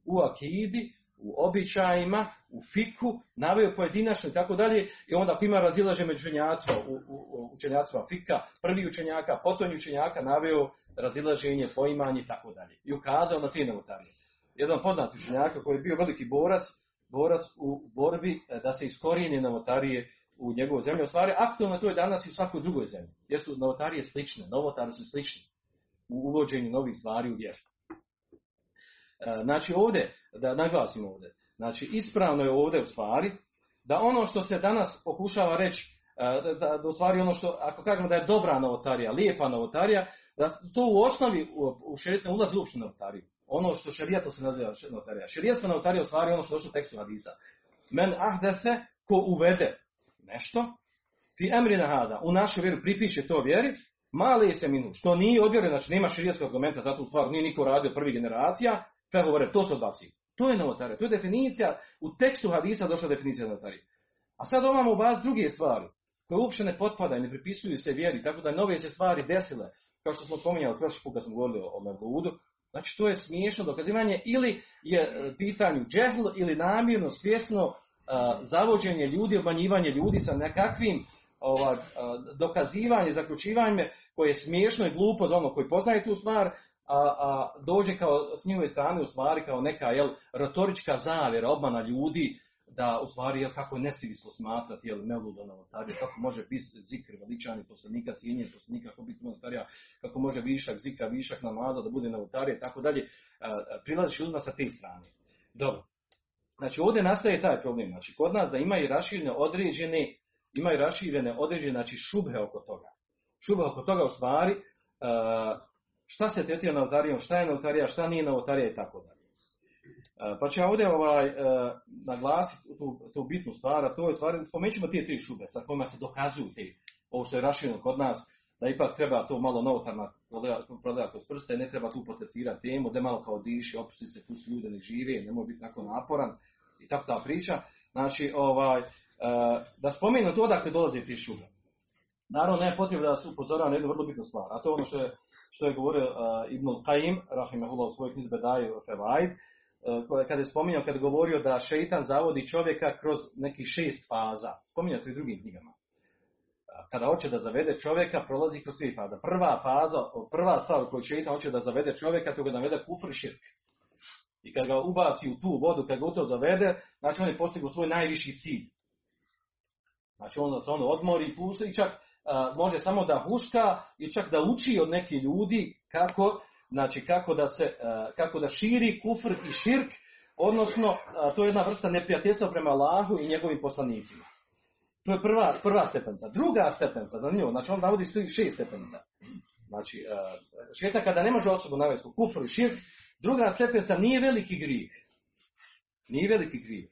U akidi, u običajima, u fiku, naveo pojedinačno i tako dalje, i onda ako ima razilaže među učenjacima, u, u, učenjacima fika, prvi učenjaka, potonji učenjaka, naveo razilaženje, poimanje i tako dalje. I ukazao na te novotarije. Jedan poznati učenjaka koji je bio veliki borac, borac u borbi e, da se iskorijene novotarije u njegovoj zemlji. U stvari, aktualno to je danas i u svakoj drugoj zemlji. Jer su novotarije slične, novotari su slični u uvođenju novih stvari u vjeru. E, Znači ovdje, da naglasimo ovdje, znači ispravno je ovdje u stvari da ono što se danas pokušava reći, e, da, da, u stvari ono što, ako kažemo da je dobra novotarija, lijepa novotarija, da to u osnovi u, u šerijet ne ulazi uopšte u novotariju. Ono što šerijato se naziva novotarija. Šerijatska novotarija je u stvari ono što je došlo u tekstu hadisa. Men ahdese ko uvede nešto, fi emrina hada, u našu vjeru pripiše to vjeri, mali se minu, što nije odvjeren, znači nema širijatskog argumenta za tu stvar, nije niko radio prvi generacija, fe govore, to se odbaci. To je novotarija, to je definicija, u tekstu hadisa došla definicija novotarije. A sad imamo u baz druge stvari, koje uopće ne potpadaju, ne pripisuju se vjeri, tako da nove se stvari desile, kao što smo spominjali prošli put kad smo govorili o Mevludu, znači to je smiješno dokazivanje ili je e, pitanju džehl ili namjerno, svjesno a, zavođenje ljudi, obmanjivanje ljudi sa nekakvim ova, a, dokazivanje, zaključivanje koje je smiješno i glupo za ono koji poznaje tu stvar, a, a dođe kao s njihove strane u stvari kao neka jel, retorička zavjera, obmana ljudi, da u stvari jel, kako je nesivislo smatrati jel, Mevluda novotarija, kako može biti zikr veličani poslanika, cijenjen poslanika, kako biti novotarija, kako može višak zikra, višak namaza da bude novotarija i tako dalje, prilaziš ljudima sa te strane. Dobro. Znači ovdje nastaje taj problem. Znači kod nas da imaju raširene određene, imaju raširene određene znači šubhe oko toga. Šubhe oko toga u stvari šta se tretira novotarijom, šta je novotarija, šta nije novotarija i tako dalje. Uh, pa ću ja ovdje ovaj, uh, naglasiti tu, tu bitnu stvar, a to je stvar, spomećemo te tri šube sa kojima se dokazuju te, ovo što je rašireno kod nas, da ipak treba to malo novotarna prodajati kroz prste, ne treba tu potencirati temu, da malo kao diši, opusti se, tu su ljude ne žive, ne može biti tako naporan i tako ta priča. Znači, ovaj, da spomenu to odakle dolazi ti šube. Naravno, nema potrebe da se upozorava na jednu vrlo bitnu stvar, a to je ono što je, što je govorio uh, Ibn Qaim, rahimahullah u svojoj knjizi Bedaju Fevaid, uh, kada je spominjao, kada je govorio da šeitan zavodi čovjeka kroz nekih šest faza. Spominjao se i drugim knjigama kada hoće da zavede čovjeka, prolazi kroz sve faza. Prva faza, prva stvar koju šeitan hoće da zavede čovjeka, to ga navede kufr širk. I kad ga ubaci u tu vodu, kad ga u to zavede, znači on je postigao svoj najviši cilj. Znači on se ono odmori i pušta i čak može samo da huška i čak da uči od nekih ljudi kako, znači kako da se, kako da širi kufr i širk, odnosno to je jedna vrsta neprijateljstva prema Allahu i njegovim poslanicima. To je prva, prva stepenca. Druga stepenca, zanimljivo, znači on navodi stoji šest stepenca. Znači, šeta kada ne može osobu navesti u kufru i širk, druga stepenca nije veliki grijeh. Nije veliki grijeh,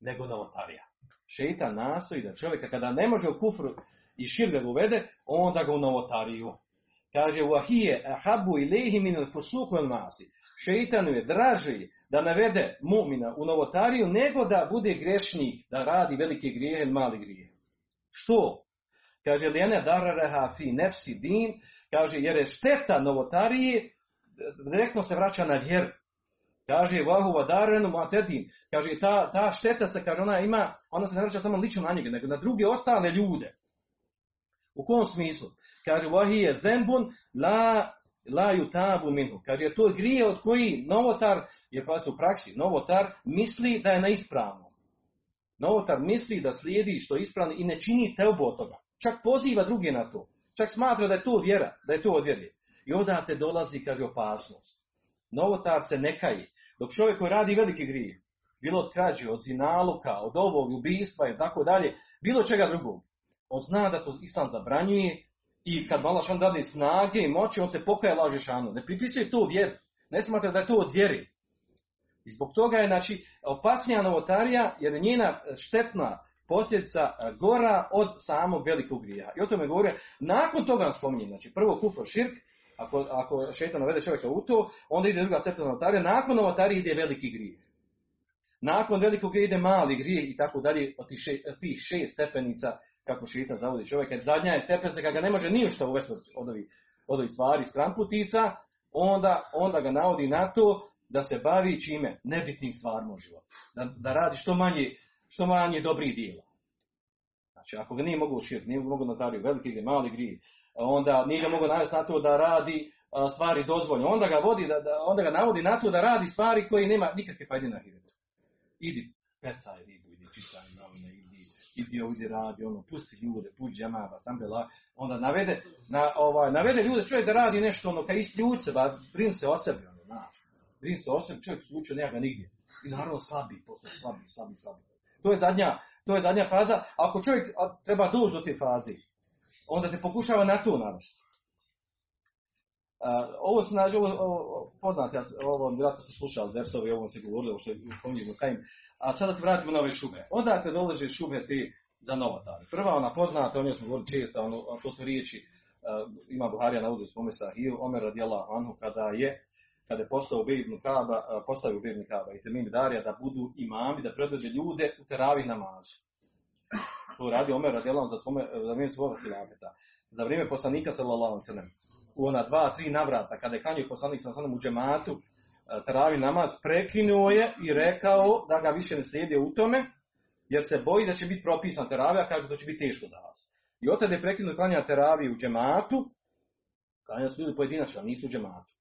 nego novotarija. Šeta nastoji da čovjeka kada ne može u kufru i širk uvede, onda ga u novotariju. Kaže, wahije ahabu ilehi min al-fusuhu al-masi. Šeitanu je draži da navede mumina u novotariju, nego da bude grešnik, da radi velike grijehe ili mali grijehe. Što? Kaže, lijene darareha fi nefsi din, kaže, jer je šteta novotarije, direktno se vraća na vjeru. Kaže, vahu vadarenu matedin, kaže, ta, ta šteta se, kaže, ona ima, ona se ne vraća samo lično na njega, nego na druge ostale ljude. U kom smislu? Kaže, vahi je zembun la la yutabu minhu. Kaže je to grije od koji novotar je pa u praksi novotar misli da je na ispravnom. Novotar misli da slijedi što je ispravno i ne čini teubu od toga. Čak poziva druge na to. Čak smatra da je to vjera, da je to odvjerje. I odate dolazi, kaže, opasnost. Novotar se ne. Dok čovjek koji radi veliki grije, bilo od krađe, od zinaluka, od ovog ubistva i tako dalje, bilo čega drugog, on zna da to islam zabranjuje i kad Allah šan dadne snage i moći, on se pokaje laže šanu. Ne pripisuje to vjer. Ne smatra da je to od vjeri. I zbog toga je, znači, opasnija novotarija, jer je njena štetna posljedica gora od samog velikog grija. I o tome govore, nakon toga spominje, znači, prvo kufro širk, ako, ako šetan navede čovjeka u to, onda ide druga stepena novotarija, nakon novotarije ide veliki grijeh. Nakon velikog grija ide mali grijeh i tako dalje od tih šest stepenica kako šeitan zavodi čovjeka. Zadnja je stepenca kada ga ne može ni što uvesti od ovih, od ovih stvari stramputica, onda, onda ga navodi na to da se bavi čime? Nebitnim stvarima u životu. Da, da radi što manje, što manje dobrih dijela. Znači, ako ga nije mogu širiti, nije mogu notariju, veliki gdje, mali grije, onda nije ga mogu navesti na to da radi stvari dozvoljene. Onda ga, vodi, da, da, onda ga navodi na to da radi stvari koje nema nikakve fajde na hiretu. Idi, pecaj ribu, idi čitaj novine, idi ovdje radi, ono, pusti ljude, pusti džemaba, sam bela, onda navede, na, ovaj, navede ljude, čovjek da radi nešto, ono, kaj isključ se, ba, brin se o sebi, ono, znaš. Brin se o sebi, čovjek slučio nema ga nigdje. I naravno slabi, posle, slabi, slabi, slabi. To je zadnja, to je zadnja faza. Ako čovjek treba doći do te faze, onda te pokušava na to navesti. Uh, ovo se nađe, ovo, ovo poznate, ja, ovo vjerojatno ste slušali versovi, ovo se govorili, ovo što je spominjeno kajim. A sada se vratimo na ove šube. Odakle dolaze šube ti za novotari? Prva ona poznata, o njoj smo govorili često, ono, to su riječi, uh, ima Buharija na uzu spome Sahiju, Omer radijallahu anhu, kada je kada je postao ibn Kaba, uh, postavio Ubej ibn Kaba i Temim Darija da budu imami, da predvođe ljude u teravih namazu. To radi Omer radijallahu za svome, za vrijeme svoga hilafeta. Za vrijeme poslanika sallallahu sellem u ona dva, tri navrata, kada je klanjao poslanik sa sanom u džematu, e, teravi namaz, prekinuo je i rekao da ga više ne slijede u tome, jer se boji da će biti propisan teravija, a kaže da će biti teško za vas. I od je prekinuo klanja teraviju u džematu, klanja su ljudi pojedinačno, nisu u džematu.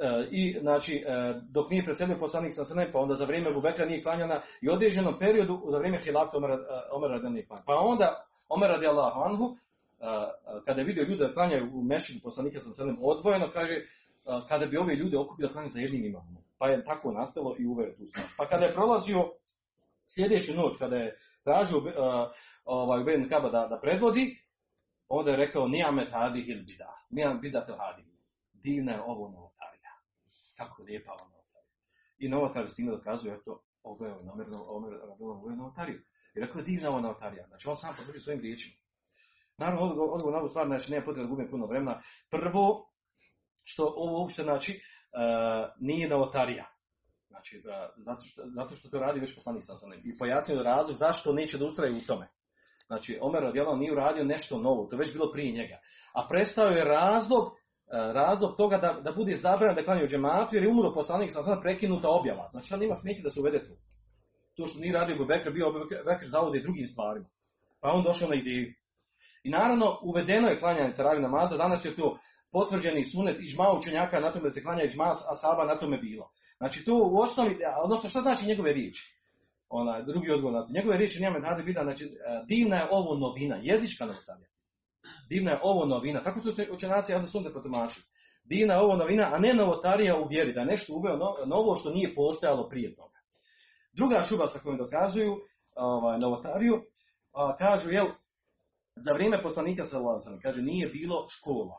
E, I, znači, e, dok nije preselio poslanik sa sanem, pa onda za vrijeme Bubekra nije klanjana i određenom periodu, za vrijeme Hilafta Omer, Omer radi Pa onda Omer radi Allahu anhu, kada je vidio ljude da klanjaju u mešćinu poslanika sa selem odvojeno, kaže, kada bi ove ljude okupili da klanjaju za jednim imamom. Pa je tako nastalo i uveo tu stvar. Pa kada je prolazio sljedeću noć, kada je tražio uh, ovaj, Ubejen Kaba da, da predvodi, onda je rekao, nijamet hadi hil bida, nijamet bida tel hadi. Divna je ovo novotarija. Kako je lijepa ova novotarija. I novotar s time dokazuje, eto, ovo je namjerno, ovo je novotarija. I rekao je divna ova novotarija. Znači on sam potvrđuje svojim riječima. Naravno, odgovor, na ovu stvar, znači, nema potrebe da gubim puno vremena. Prvo, što ovo uopšte, znači, uh, nije novotarija. Znači, uh, zato, što, zato što to radi već poslanik sa I pojasnio razlog zašto neće da ustraje u tome. Znači, Omer radijalno nije uradio nešto novo, to je već bilo prije njega. A prestao je razlog, uh, razlog toga da, da bude zabranjen da klanje u džematu, jer je umro poslanik sa sanem prekinuta objava. Znači, on ima smijeti da se uvede tu. To što nije radio Bubekr, bio Bubekr zavode drugim stvarima. Pa on došao na ideju. I naravno, uvedeno je klanjanje teravih namaza, danas je to potvrđeni sunet ižma učenjaka na tome da se klanja ižma ashaba na tome bilo. Znači to u osnovi, odnosno šta znači njegove riječi? Ona, drugi odgovor na to. Njegove riječi njeme nade vida, znači divna je ovo novina, jezička novotarija. Divna je ovo novina, tako su učenjaci ja da sunne potomači. Divna je ovo novina, a ne novotarija u vjeri, da je nešto uveo novo što nije postojalo prije toga. Druga šuba sa kojom dokazuju ovaj, novotariju, a, kažu, jel, za vrijeme poslanika sallallahu kaže nije bilo škola.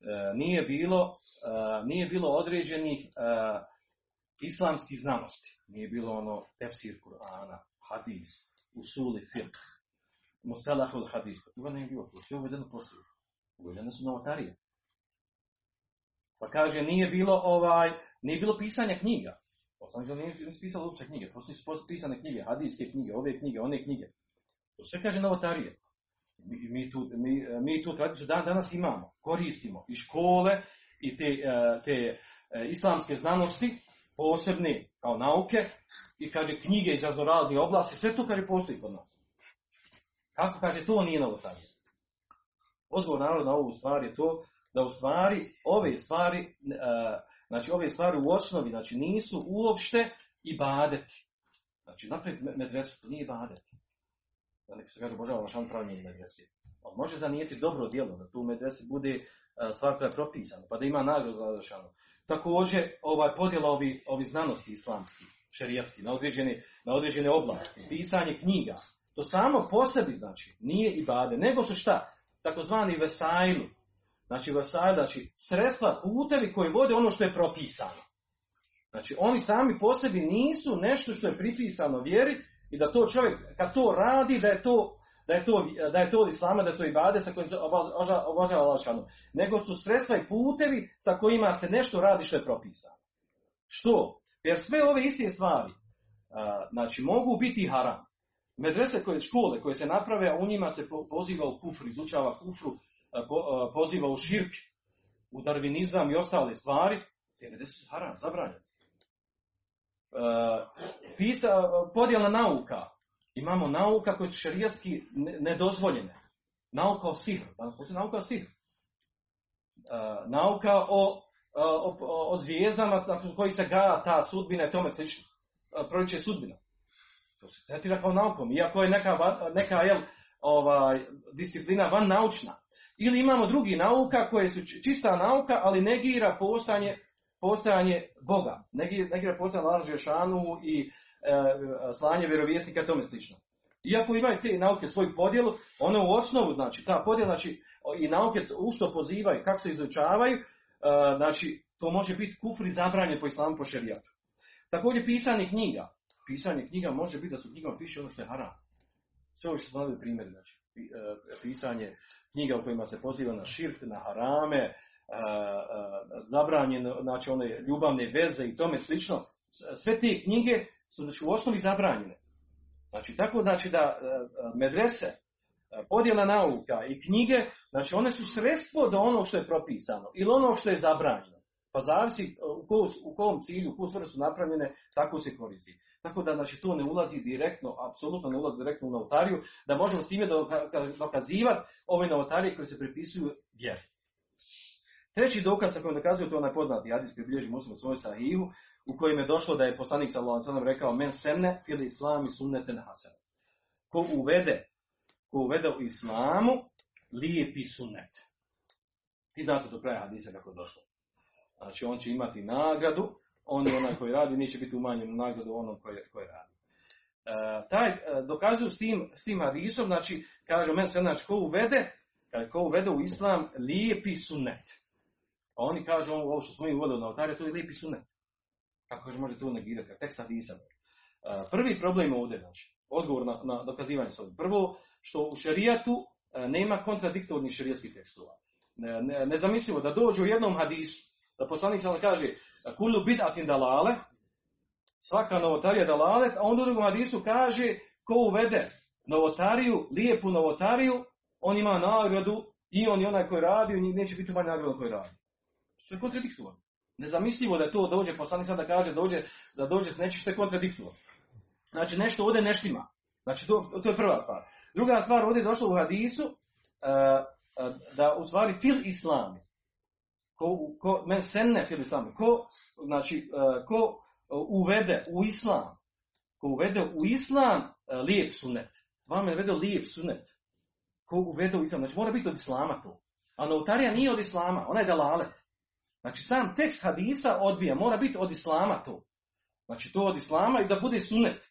E, nije bilo e, nije bilo određenih e, islamskih znanosti. Nije bilo ono tefsir Kur'ana, hadis, usuli fiqh, musalahul hadis. To nije bilo. To je uvedeno poslije. Uvedene su novotarije. Pa kaže nije bilo ovaj nije bilo pisanja knjiga. Poslanik nije, nije pisalo uopće knjige, prosto su pisane knjige, hadijske knjige, ove knjige, one knjige. To sve kaže novotarije. Mi, tu, mi, mi tu tradiciju dan, danas imamo, koristimo i škole i te, e, te e, islamske znanosti, posebne kao nauke, i kaže knjige iz raznoraznih oblasti, sve to kaže postoji kod nas. Kako kaže, to nije novotarije. Odgovor naravno na ovu stvar je to, da u stvari ove stvari, e, znači ove stvari u osnovi, znači nisu uopšte i badeti. Znači, naprijed medresu, to nije ibadet da neko se kaže Bože Allah pravi medrese. On može zanijeti dobro djelo, da tu medresi bude stvar koja je propisana, pa da ima nagradu Allahšanu. Također, ovaj podjela ovi, ovi znanosti islamski, šerijatski, na određene, na određene oblasti, pisanje knjiga, to samo po sebi znači, nije i bade, nego su šta? Takozvani vesajlu. Znači, vesajlu, znači sredstva, putevi koji vode ono što je propisano. Znači, oni sami po sebi nisu nešto što je pripisano vjeri, I da to čovjek, kad to radi, da je to da je to, da je to islama, da je to ibade sa kojim se obožava Allah Nego su sredstva i putevi sa kojima se nešto radi što je propisano. Što? Jer sve ove iste stvari, znači, mogu biti haram. Medrese koje škole koje se naprave, a u njima se poziva u kufru, izučava kufru, poziva u širk, u darvinizam i ostale stvari, Te medrese su haram, zabranjene. E, pisa, podjela nauka. Imamo nauka koje su šerijatski ne- nedozvoljene. Nauka o. Danas postoji nauka o sihru. E, nauka o, o, o, o zvijezdama nakon kojih se gaja ta sudbina i tome slično. E, Proliče sudbina. To se tretira kao naukom. Iako je neka, neka jel, ovaj, disciplina van naučna. Ili imamo drugi nauka koje su či- čista nauka, ali negira postojanje, postojanje Boga. Negira, negira postojanje Allah Žešanu i e, slanje vjerovjesnika tome slično. Iako imaju te nauke svoju podjelu, one u osnovu, znači, ta podjela, znači, i nauke u što pozivaju, kako se izučavaju, e, znači, to može biti kufr i zabranjen po islamu po šerijatu. Također pisanje knjiga. Pisanje knjiga može biti da su knjigama piše ono što je haram. Sve ovo što smo naveli primjeri, znači, e, pisanje knjiga u kojima se poziva na širk, na harame, zabranjeno, znači one ljubavne veze i tome slično. Sve te knjige su znači, u osnovi zabranjene. Znači, tako znači da e, e, medrese, e, podjela nauka i knjige, znači one su sredstvo do onog što je propisano ili onog što je zabranjeno. Pa zavisi e, u, ko, u kom cilju, u koju svrhu su napravljene, tako se koristi. Tako da znači, to ne ulazi direktno, apsolutno ne ulazi direktno u novotariju, da možemo s time doka- dokazivati ove novotarije koje se pripisuju vjeri. Treći dokaz sa kojim dokazuje to je onaj poznati hadis koji bilježi muslim u svojoj sahihu, u kojem je došlo da je poslanik sallallahu alejhi rekao men senne fil islami sunneten hasan. Ko uvede, ko uvede u islamu lijepi sunnet. I znate do kraja hadisa kako došlo. Znači on će imati nagradu, on je onaj koji radi, neće biti umanjen u nagradu onom koji, koji radi. E, taj, e, dokazuju s tim, s tim hadisom, znači, kaže men se, znači, ko uvede, ko uvede u islam lijepi sunnet. A oni kažu ovo, što smo mi uvodili na oltarje, to je lijepi sunnet. Kako kaže, može to negirati, kako tekst hadisa. E, prvi problem ovdje, znači, odgovor na, na dokazivanje s. Prvo, što u šerijatu e, nema kontradiktornih šerijatskih tekstova. Ne, ne, da dođe u jednom hadisu, da poslanik sam kaže, kullu bid'atin dalale, svaka novotarija dalalet, a onda u drugom hadisu kaže, ko uvede novotariju, lijepu novotariju, on ima nagradu i on i onaj koji radi, i neće biti manje nagrada koji radi. To je kontradiktorno. Nezamislivo da to dođe, poslanik sad da kaže dođe, da dođe s nečim što je kontradiktorno. Znači nešto ovdje ne štima. Znači to, to je prva stvar. Druga stvar ovdje je došlo u hadisu uh, uh, da u stvari fil islami. Ko, ko men senne fil islami. Ko, znači, uh, ko uvede u islam. Ko uvede u islam lijep sunet. Vama je uvede lijep sunet. Ko uvede u islam. Znači mora biti od islama to. A novotarija nije od islama. Ona je dalalet. Znači sam tekst hadisa odbija. Mora biti od islama to. Znači to od islama i da bude sunet.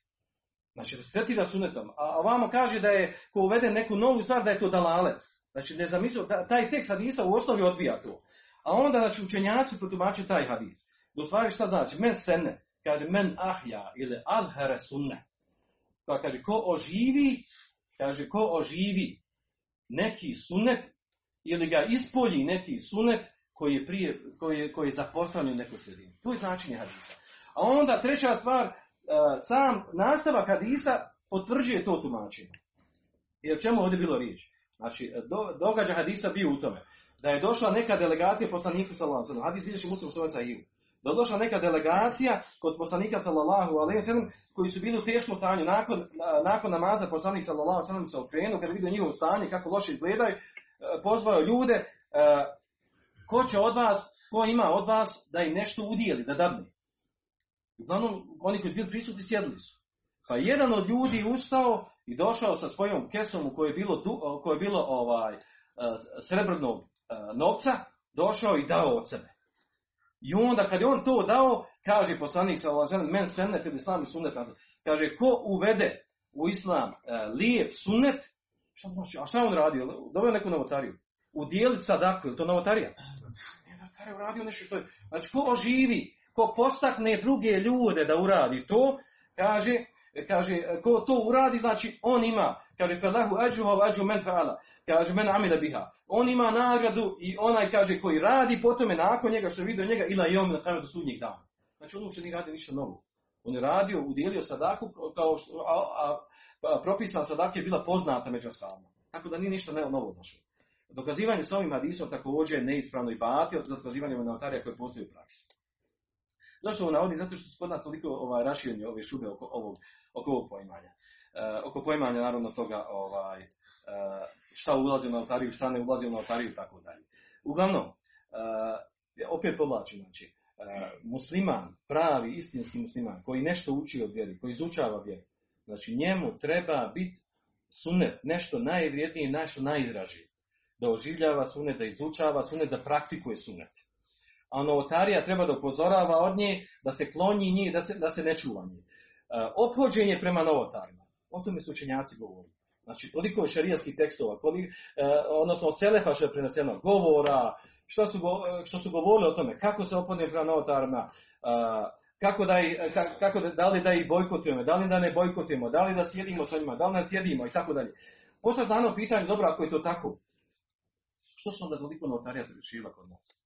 Znači da se tretira sunetom. A ovamo kaže da je ko uvede neku novu stvar da je to dalalet. Znači ne zamislio, taj tekst hadisa u osnovi odbija to. A onda znači učenjaci protumače taj hadis. Do stvari šta znači? Men sene, kaže men ahja ili alhere sunne. Pa kaže ko oživi, kaže ko oživi neki sunet ili ga ispolji neki sunet koji je prije, koji je, koji je zapostavljen u nekoj sredini. To je značenje hadisa. A onda treća stvar, sam nastavak hadisa potvrđuje to tumačenje. Jer čemu ovdje bilo riječ? Znači, do, događa hadisa bio u tome. Da je došla neka delegacija poslaniku sallallahu alejhi. Hadis bilježi muslim svoj sahih. Da je došla neka delegacija kod poslanika sallallahu alejhi ve koji su bili u teškom stanju nakon nakon namaza poslanik sallallahu alejhi ve se okrenuo kada vidio njihovo stanje kako loše izgledaju, pozvao ljude ko će od vas, ko ima od vas da im nešto udijeli, da dadne. Uglavnom, oni koji su bili prisutni sjedili su. Pa jedan od ljudi ustao i došao sa svojom kesom u kojoj je bilo, u kojoj je bilo ovaj, srebrnog novca, došao i dao od sebe. I onda kad je on to dao, kaže poslanik sa men senne fil islam i sunnet, kaže ko uvede u islam lijep sunnet, šta znači, a šta on radio? Doveo neku novotariju. Udijeli sadaku, je to novotarija? Ne, novotarija uradio nešto što je, znači ko oživi, ko postakne druge ljude da uradi to, kaže, kaže, ko to uradi, znači on ima, kaže, felahu ađuha ađu men fa'ala, kaže, men amila biha. On ima nagradu i onaj, kaže, koji radi potome nakon njega, što je vidio njega, ila i on na kraju do dana. Znači on uopće nije radio ništa novo. On je radio, udijelio sadaku, kao što, a, a, a propisan sadak je bila poznata među ashabima. Tako da nije ništa novo došlo. Dokazivanje s ovim hadisom također je neispravno i batil, dokazivanje novotarija koje postoji u praksi. Zašto ovo navodi? Zato što su kod nas toliko ovaj, rašireni ove šube oko ovog, oko ovog poimanja. E, oko poimanja naravno toga ovaj, e, šta ulazi na notariju, šta ne ulazi u notariju i tako dalje. Uglavnom, e, opet povlačim, znači, e, musliman, pravi, istinski musliman, koji nešto uči od vjeri, koji izučava vjeru, znači njemu treba biti sunet, nešto najvrijednije, nešto najdražije. Da oživljava sunet, da izučava sunet, da praktikuje sunet. A novotarija treba da upozorava od nje, da se klonji njih, da se, da se ne čuva njih. E, ophođenje prema novotarima. O tome su učenjaci govorili. Znači, toliko je šarijatskih tekstova, koliko, e, odnosno od Selefa što je preneseno, govora, što su, go- što su govorili o tome, kako se ophodne prema novotarima, a, kako da, kako da, da li da ih bojkotujemo, da li da ne bojkotujemo, da li da sjedimo sa njima, da li ne sjedimo i tako dalje. Poslije dano pitanje, dobro, ako je to tako, što su onda toliko novotarija šila kod nas?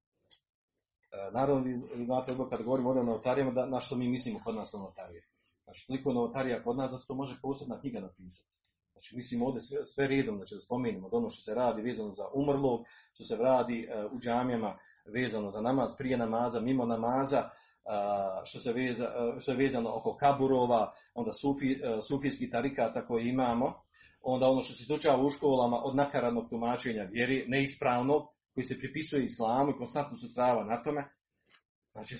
E, naravno, vi, vi znate, kad govorimo ovdje o novotarijama, da, na što mi mislimo kod nas o novotarije. Znači, toliko novotarija kod nas da se to može posebna knjiga napisati. Znači, mislim ovdje sve, sve redom, znači da spomenemo od ono što se radi vezano za umrlog, što se radi e, u džamijama vezano za namaz, prije namaza, mimo namaza, a, što, se veza, a, što je vezano oko kaburova, onda sufi, e, sufijski tarikata koji imamo, onda ono što se izučava u školama od nakaradnog tumačenja vjeri, neispravnog, koji se pripisuje islamu i konstantno se trava na tome, znači,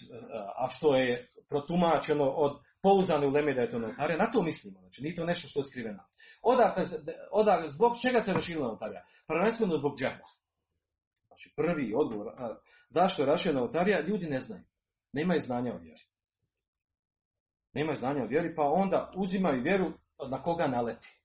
a što je protumačeno od pouzdane uleme da je to notarija, na to mislimo, znači nije to nešto što je skriveno. Odakle, odakle, zbog čega se raširila notarija? Prvenstveno zbog džehla. Znači prvi odgovor, a, zašto je raširena notarija, ljudi ne znaju. Nemaju znanja o vjeri. Nemaju znanja o vjeri, pa onda uzimaju vjeru na koga naleti.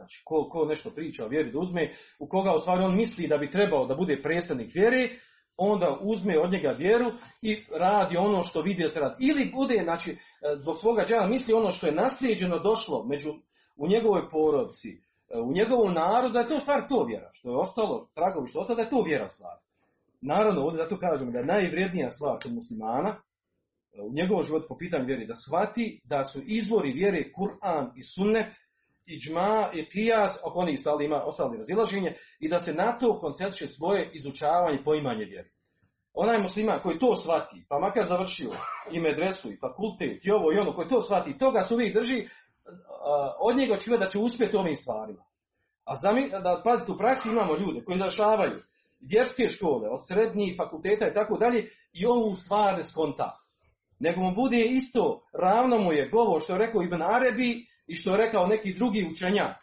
Znači, ko, ko nešto priča o vjeri da uzme, u koga u on misli da bi trebao da bude predstavnik vjere, onda uzme od njega vjeru i radi ono što vidi da se radi. Ili bude, znači, e, zbog svoga džela misli ono što je naslijeđeno došlo među, u njegovoj porodci, e, u njegovom narodu, da je to u stvari to vjera. Što je ostalo, tragovi što ostalo, da je to vjera stvar. Naravno, ovdje zato kažemo da je najvrijednija stvar kod muslimana, e, u njegovom životu po pitanju vjeri, da shvati da su izvori vjere Kur'an i sunnet, i džma i kijas, oko onih stali ima ostali razilaženje, i da se na to koncentriše svoje izučavanje, poimanje vjeri. Onaj musliman koji to shvati, pa makar završio i medresu, i fakultet, i ovo i ono, koji to shvati, toga se uvijek drži, od njega očekiva da će uspjeti ovim stvarima. A mi, da pazite, u praksi imamo ljude koji završavaju vjerske škole, od srednjih fakulteta i tako dalje, i ovu stvar skonta. Nego mu bude isto, ravno mu je govor što je rekao Ibn Arabi i što je rekao neki drugi učenjak,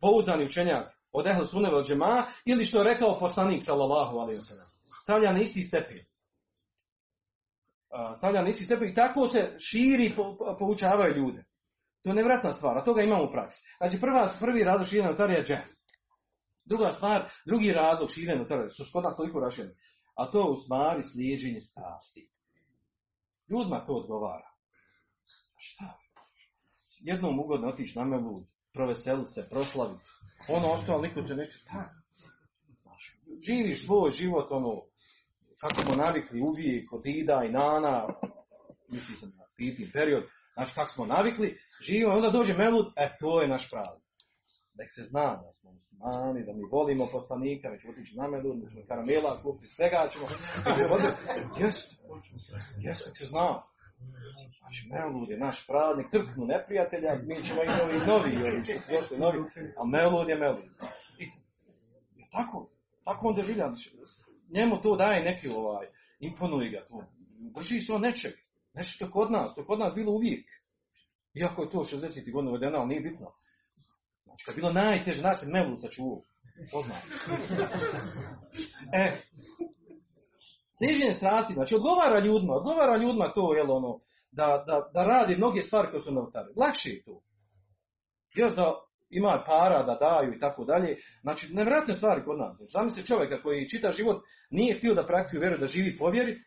pouzdani učenjak od Ehl Sunneva od džema, ili što je rekao poslanik sallallahu sellem. Stavlja na isti stepen. Stavlja na isti stepen i tako se širi, po, po- poučavaju ljude. To je nevratna stvar, a toga imamo u praksi. Znači prva, prvi razlog širenja notarija je. Druga stvar, drugi razlog širenja notarija, su kod nas toliko rašireni, a to je u stvari slijeđenje strasti. Ljudima to odgovara. Šta? Jednom ugodno otići na melud, proveseliti se, proslaviti. Ono ostalo niko će neće, šta? Živiš svoj život, ono, kako smo navikli uvijek od Ida i Nana, misli sam na piti period, znači kako smo navikli, živimo, onda dođe melud, e, to je naš pravi. Da se zna da smo muslimani, da mi volimo poslanika, ćemo otići na melud, mi ćemo karamela, kupiti svega, ćemo... Jeste, jeste, se zna. Znači, Melud je naš praznik, crknu neprijatelja, mi ćemo i novi, novi, došli novi, a Melud je. I, tako, tako on doživlja, znači, njemu to daje neki ovaj, imponuje ga to. Drži se on nečeg, nešto što kod nas, to kod nas bilo uvijek. Iako je to 60. godina uvedeno, ali nije bitno. Znači, kad je bilo najteže, nas je Melud sačuvao. Poznao. E, Sliženje strasti, znači odgovara ljudima, odgovara ljudima to, jel ono, da, da, da radi mnoge stvari koje su novotare. Lakše je to. Jer da ima para da daju i tako dalje. Znači, nevjerojatne stvari kod nas. Znači, Zamisli čovjeka koji čita život, nije htio da praktikuje vjeru, da živi po vjeri,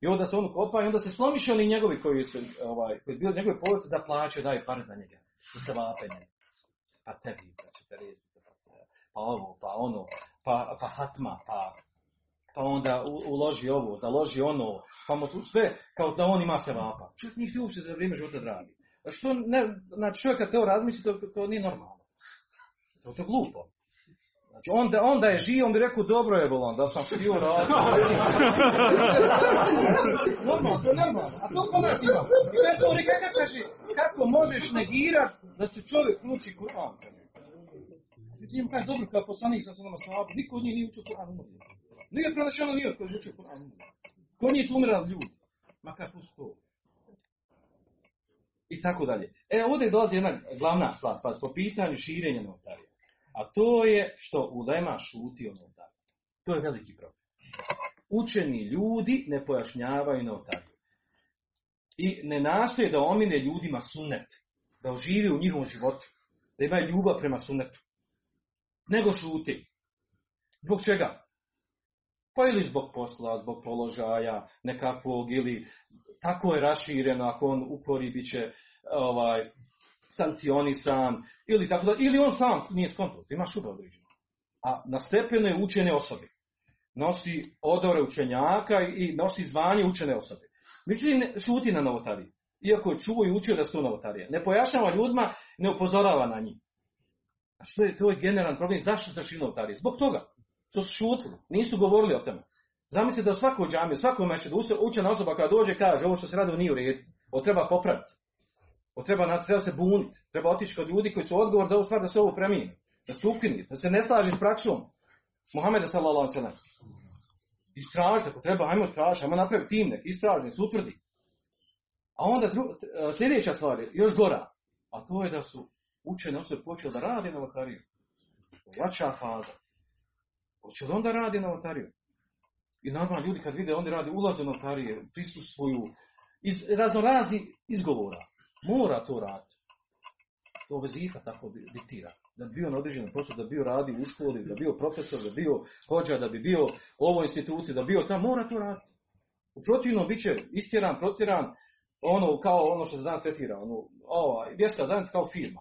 i onda se on kopa i onda se slomiše oni njegovi koji su, ovaj, koji bili njegove porodice da plaćaju, daju pare za njega. Za se vapenje. Pa tebi, znači, pa ovo, pa ono, pa, pa hatma, pa pa onda uloži ovo, založi ono, pa mu sve, kao da on ima se vapa. Čovjek htio uopće za vrijeme života da radi. A što ne, znači čovjek kad to razmisli, to, to nije normalno. To, to je glupo. Znači, onda, onda je živ, on bi rekao, dobro je bolan, da sam htio radio. normalno, to je normalno. A to kod nas ima. I to kako kako možeš negirat da se čovjek uči Kur'an? Vidim kaže, dobro, kao poslanik sam se nama slabu, niko od njih nije učio Kur'an. Nije prenešeno nije koji učio Kur'an umrli. Kod njih su umirali ljudi. Makar pusto. I tako dalje. E, ovdje dolazi jedna glavna stvar, pa po pitanju širenja novotarija. A to je što ulema šuti o novotariju. To je veliki problem. Učeni ljudi ne pojašnjavaju novotariju. I ne nastoje da omine ljudima sunnet. Da oživi u njihovom životu. Da imaju ljubav prema sunnetu. Nego šuti. Zbog čega? Pa ili zbog posla, zbog položaja nekakvog, ili tako je rašireno, ako on ukori, bit će ovaj, sankcionisan, ili tako da, ili on sam nije skonto, ima šuba određena. A na stepenu je učene osobe. Nosi odore učenjaka i nosi zvanje učene osobe. Međutim, šuti na novotariji. Iako je čuo i učio da su novotarije. Ne pojašnjava ljudima, ne upozorava na njih. A što je, to je generalan problem. Zašto se širi novotarije? Zbog toga. Što su šutili. Nisu govorili o tome. Zamislite da u svakoj džami, u svakom mešćidu uče- učena osoba koja dođe kaže ovo što se radi nije u redu. Ovo treba popraviti. Ovo treba, na- treba se buniti. Treba otići kod ljudi koji su odgovor da ovo stvar da se ovo premijeni. Da se ukini. Da se ne slaži s praksom. Muhameda sallallahu sellem. Istražite, ako treba, ajmo istražiti, ajmo napraviti tim nek, istraži, se utvrdi. A onda dru, e, sljedeća stvar je još gora, a to je da su učene osobe počeli da rade novotariju. To je Jača faza. Hoće li onda radi novotariju? I normalno ljudi kad vide onda radi ulaze u notarije, prisustvuju, iz razno razni izgovora. Mora to raditi. To vezifa tako di- diktira. Da bi bio na određenom poslu, da bi bio radi u školi, da bi bio profesor, da bi bio hođa, da bi bio u ovoj instituciji, da bi bio tamo, mora to raditi. U protivnom bit će istjeran, protjeran, ono kao ono što se danas tretira, ono, ova, vjerska zajednica kao firma.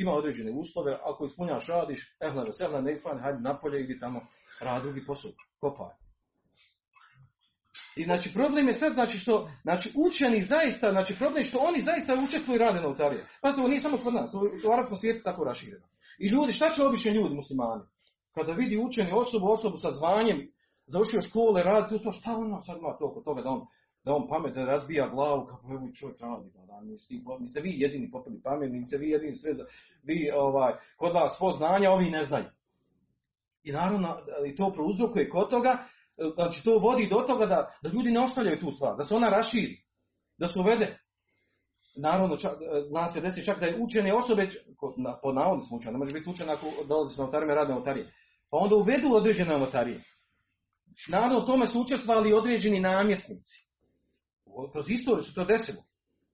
Ima određene uslove, ako ispunjaš radiš, ehla vesela, ne ispani, hajde napolje, idi tamo, radi drugi posao, kopaj. I znači problem je sad znači što znači učeni zaista, znači problem je što oni zaista učestvuju i rade na. Pazite, ovo nije samo kod nas, to u arapskom svijetu tako rašireno. I ljudi, šta će obični ljudi muslimani? Kada vidi učeni osobu, osobu sa zvanjem, završio škole, radi tu to, šta ono sad ima toliko toga da on da on pametno razbija glavu kako evo čovjek radi, da, da niste, niste vi jedini popili pamet, niste vi jedini sve, za- vi, ovaj, kod vas svo znanja, ovi ne znaju. I naravno, i to prouzrokuje kod toga, znači to vodi do toga da, da ljudi ne ostavljaju tu stvar, da se ona raširi, da se uvede. Naravno, čak, zna se desi čak da je učene osobe, na, pod navodnim slučajima, ne može biti učen ako dolazi s notarima i rade notarije, pa onda uvedu određene notarije. Naravno, tome su učestvovali određeni namjesnici. Kroz istoriju se to desilo.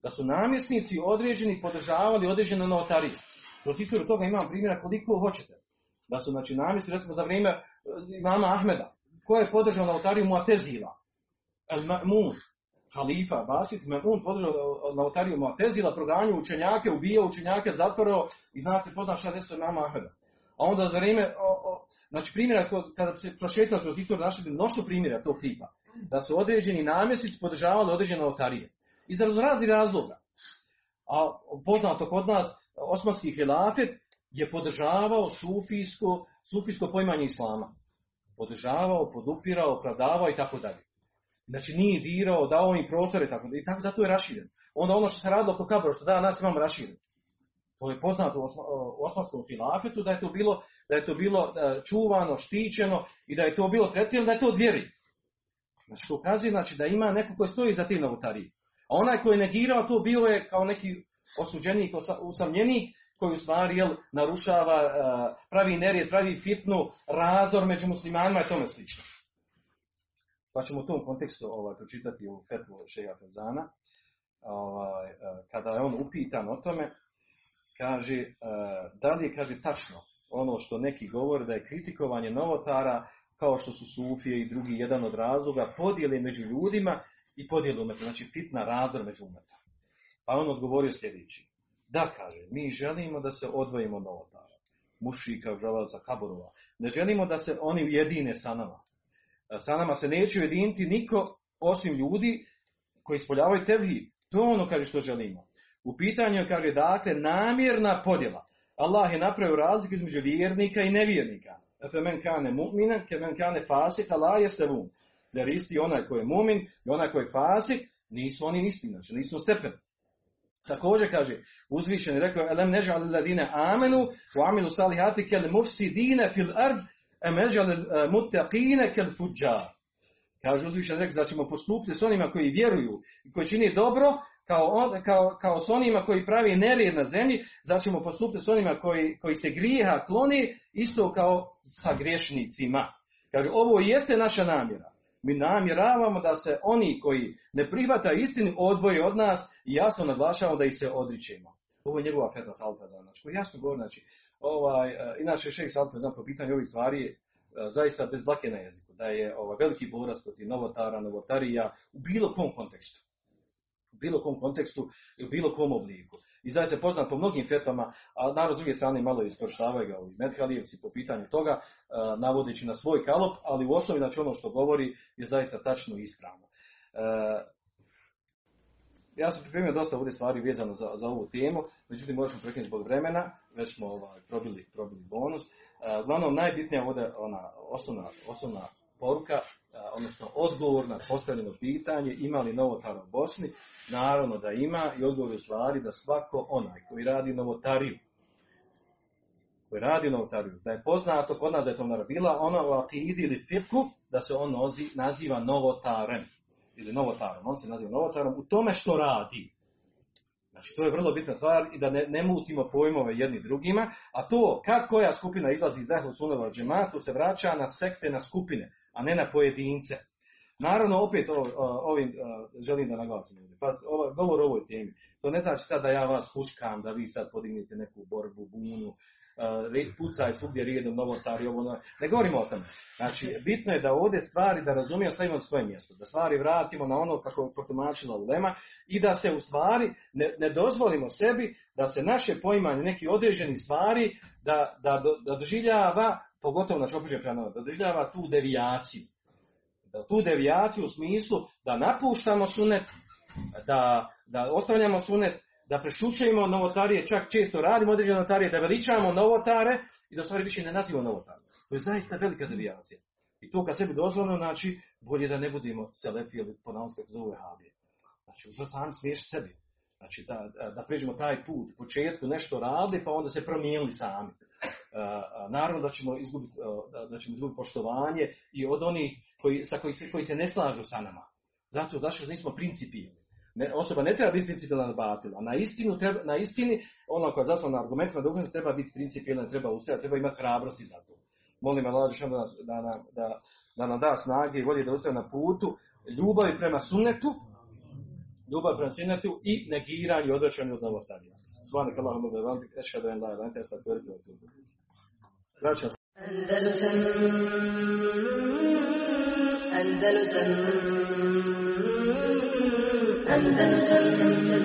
Da su namjesnici određeni podržavali određene notarije. Kroz istoriju toga imam primjera koliko hoćete. Da su znači namjesnici, recimo za vrijeme e, imama Ahmeda, ko je podržao notariju Muatezila? El Ma'mun, halifa, Basit Ma'mun podržao notariju Muatezila, proganjao učenjake, ubijao učenjake, zatvorao i znate, poznam šta desilo imama Ahmeda. A onda za vrijeme, znači primjera, kada se prošetali kroz istoriju našli mnoštvo primjera tog tipa. Da su određeni namjesnici podržavali određene notarije. Iz raznih razloga. A poznato kod nas, osmanski hilafet je podržavao sufijsko, sufijsko poimanje islama. Podržavao, podupirao, opravdavao i tako dalje. Znači nije dirao, dao im prostore tako. I tako zato je raširen. Onda ono što se radilo oko kabra, što danas imamo raširen. To je poznato u osma- u osmanskom hilafetu da je to bilo, da je to bilo e, čuvano, štićeno i da je to bilo tretirano, da je to od vjeri. Znači to ukazuje znači, da ima neko koji stoji za tim novotariji. A onaj koji je negirao to bio je kao neki osuđenik, usamljenik koji u stvari jel, narušava, e, pravi nerijed, pravi fitnu, razor među muslimanima i tome slično. Pa ćemo u tom kontekstu ovaj, pročitati u fetvu Šeja Fezana. Ovaj, e, kada je on upitan o tome, kaže, e, da li je, kaže, tačno ono što neki govore da je kritikovanje novotara kao što su Sufije i drugi jedan od razloga, podjele među ljudima i podjele umeta, znači fitna razdor među umeta. Pa on odgovorio sljedeći. Da, kaže, mi želimo da se odvojimo od novotara, mušika, žavaca, kaborova. Ne želimo da se oni ujedine sa nama. E, Sa nama se neće ujediniti niko osim ljudi koji ispoljavaju tevhid. To je ono, kaže, što želimo. U pitanju je, kaže, dakle, namjerna podjela. Allah je napravio razliku između vjernika i nevjernika. Efe men kane mu'minen, ke men kane fasika, la jeste vum. Zar isti onaj koji je mumin i onaj koji je fasik, nisu oni isti, znači nisu stepen. Također kaže, uzvišen je rekao, elem nežal ladine amenu, u amilu salihati kel mufsidine fil ard, em nežal muttaqine kel fuđar. Kaže uzvišen rekao da ćemo postupiti s onima koji vjeruju i koji čini dobro, kao, on, kao, kao s onima koji pravi nered na zemlji, da ćemo postupiti s onima koji, koji se grijeha kloni, isto kao sa griješnicima. Kaže, ovo jeste naša namjera. Mi namjeravamo da se oni koji ne prihvata istinu odvoje od nas i jasno naglašavamo da ih se odričemo. Ovo je njegova fetna salpeza. Znači, koji jasno govori, znači, ovaj, uh, inače šejh Salpeza po pitanju ovih stvari uh, zaista bez dlake na jeziku, da je ovaj, veliki borac protiv novotara, novotarija u bilo kom kontekstu bilo kom kontekstu i u bilo kom obliku. I zaista je poznat po mnogim fetvama, a naravno s druge strane malo iskorištavaju ga ovi medhalijevci po pitanju toga, uh, navodeći na svoj kalop, ali u osnovi znači ono što govori je zaista tačno i ispravno. Uh, ja sam pripremio dosta ovdje stvari vezano za, za ovu temu, međutim možemo prekinuti zbog vremena, već smo ovaj, probili, probili bonus. Uh, uglavnom najbitnija ovdje ona osnovna, osnovna poruka, odnosno odgovor na postavljeno pitanje ima li novotara u Bosni, naravno da ima i odgovor je stvari da svako onaj koji radi novotariju, koji radi novotariju, da je poznato kod nas da je to narabila, ono u akidi ili fiku, da se on nozi, naziva novotarem, ili novotarom, on se naziva novotarom u tome što radi. Znači, to je vrlo bitna stvar i da ne, ne mutimo pojmove jedni drugima, a to kad koja skupina izlazi iz Ehlu Suneva džematu se vraća na sekte, na skupine a ne na pojedince. Naravno, opet ovim o, želim da naglasim. Pa, ovo, govor o ovoj temi. To ne znači sad da ja vas huškam, da vi sad podignete neku borbu, bunu, uh, pucaj svugdje rijedom, novotari, ovo, ono. Ne govorimo o tome. Znači, bitno je da ovdje stvari, da razumijemo, stavimo svoje mjesto. Da stvari vratimo na ono kako je protumačila Ulema i da se u stvari ne, ne dozvolimo sebi da se naše poimanje neki određeni stvari da, da, da doživljava pogotovo na čopiđe prema da doživljava tu devijaciju. Da tu devijaciju u smislu da napuštamo sunet, da, da ostavljamo sunet, da prešućujemo novotarije, čak često radimo određene novotarije, da veličamo novotare i da stvari više ne nazivamo novotare. To je zaista velika devijacija. I to kad sebi dozvoljeno, znači, bolje da ne budemo selefi ili po nauske kako zove habije. Znači, to sam smiješ sebi. Znači, da, da pređemo taj put, početku nešto radi, pa onda se promijenili sami naravno da ćemo izgubiti, da ćemo izgubiti poštovanje i od onih koji, sa koji, koji se ne slažu sa nama. Zato da što nismo principijelni. Ne, osoba ne treba biti principijelna na batil, a na, istinu treba, na istini, ono koja je na argumentima, da treba biti principijelna, treba ustajati, treba imati hrabrosti za to. Molim Allah da, da, da, da nam da snage i volje da ustaje na putu, ljubavi prema sunnetu, ljubav prema sunnetu i negiranje i odvraćanje od novotarija. سبحانك اللهم وبحمدك أشهد أن لا إله إلا أنت أستغفرك وأتوب إليك. أندلسن أندلسن أندلسن أندلسن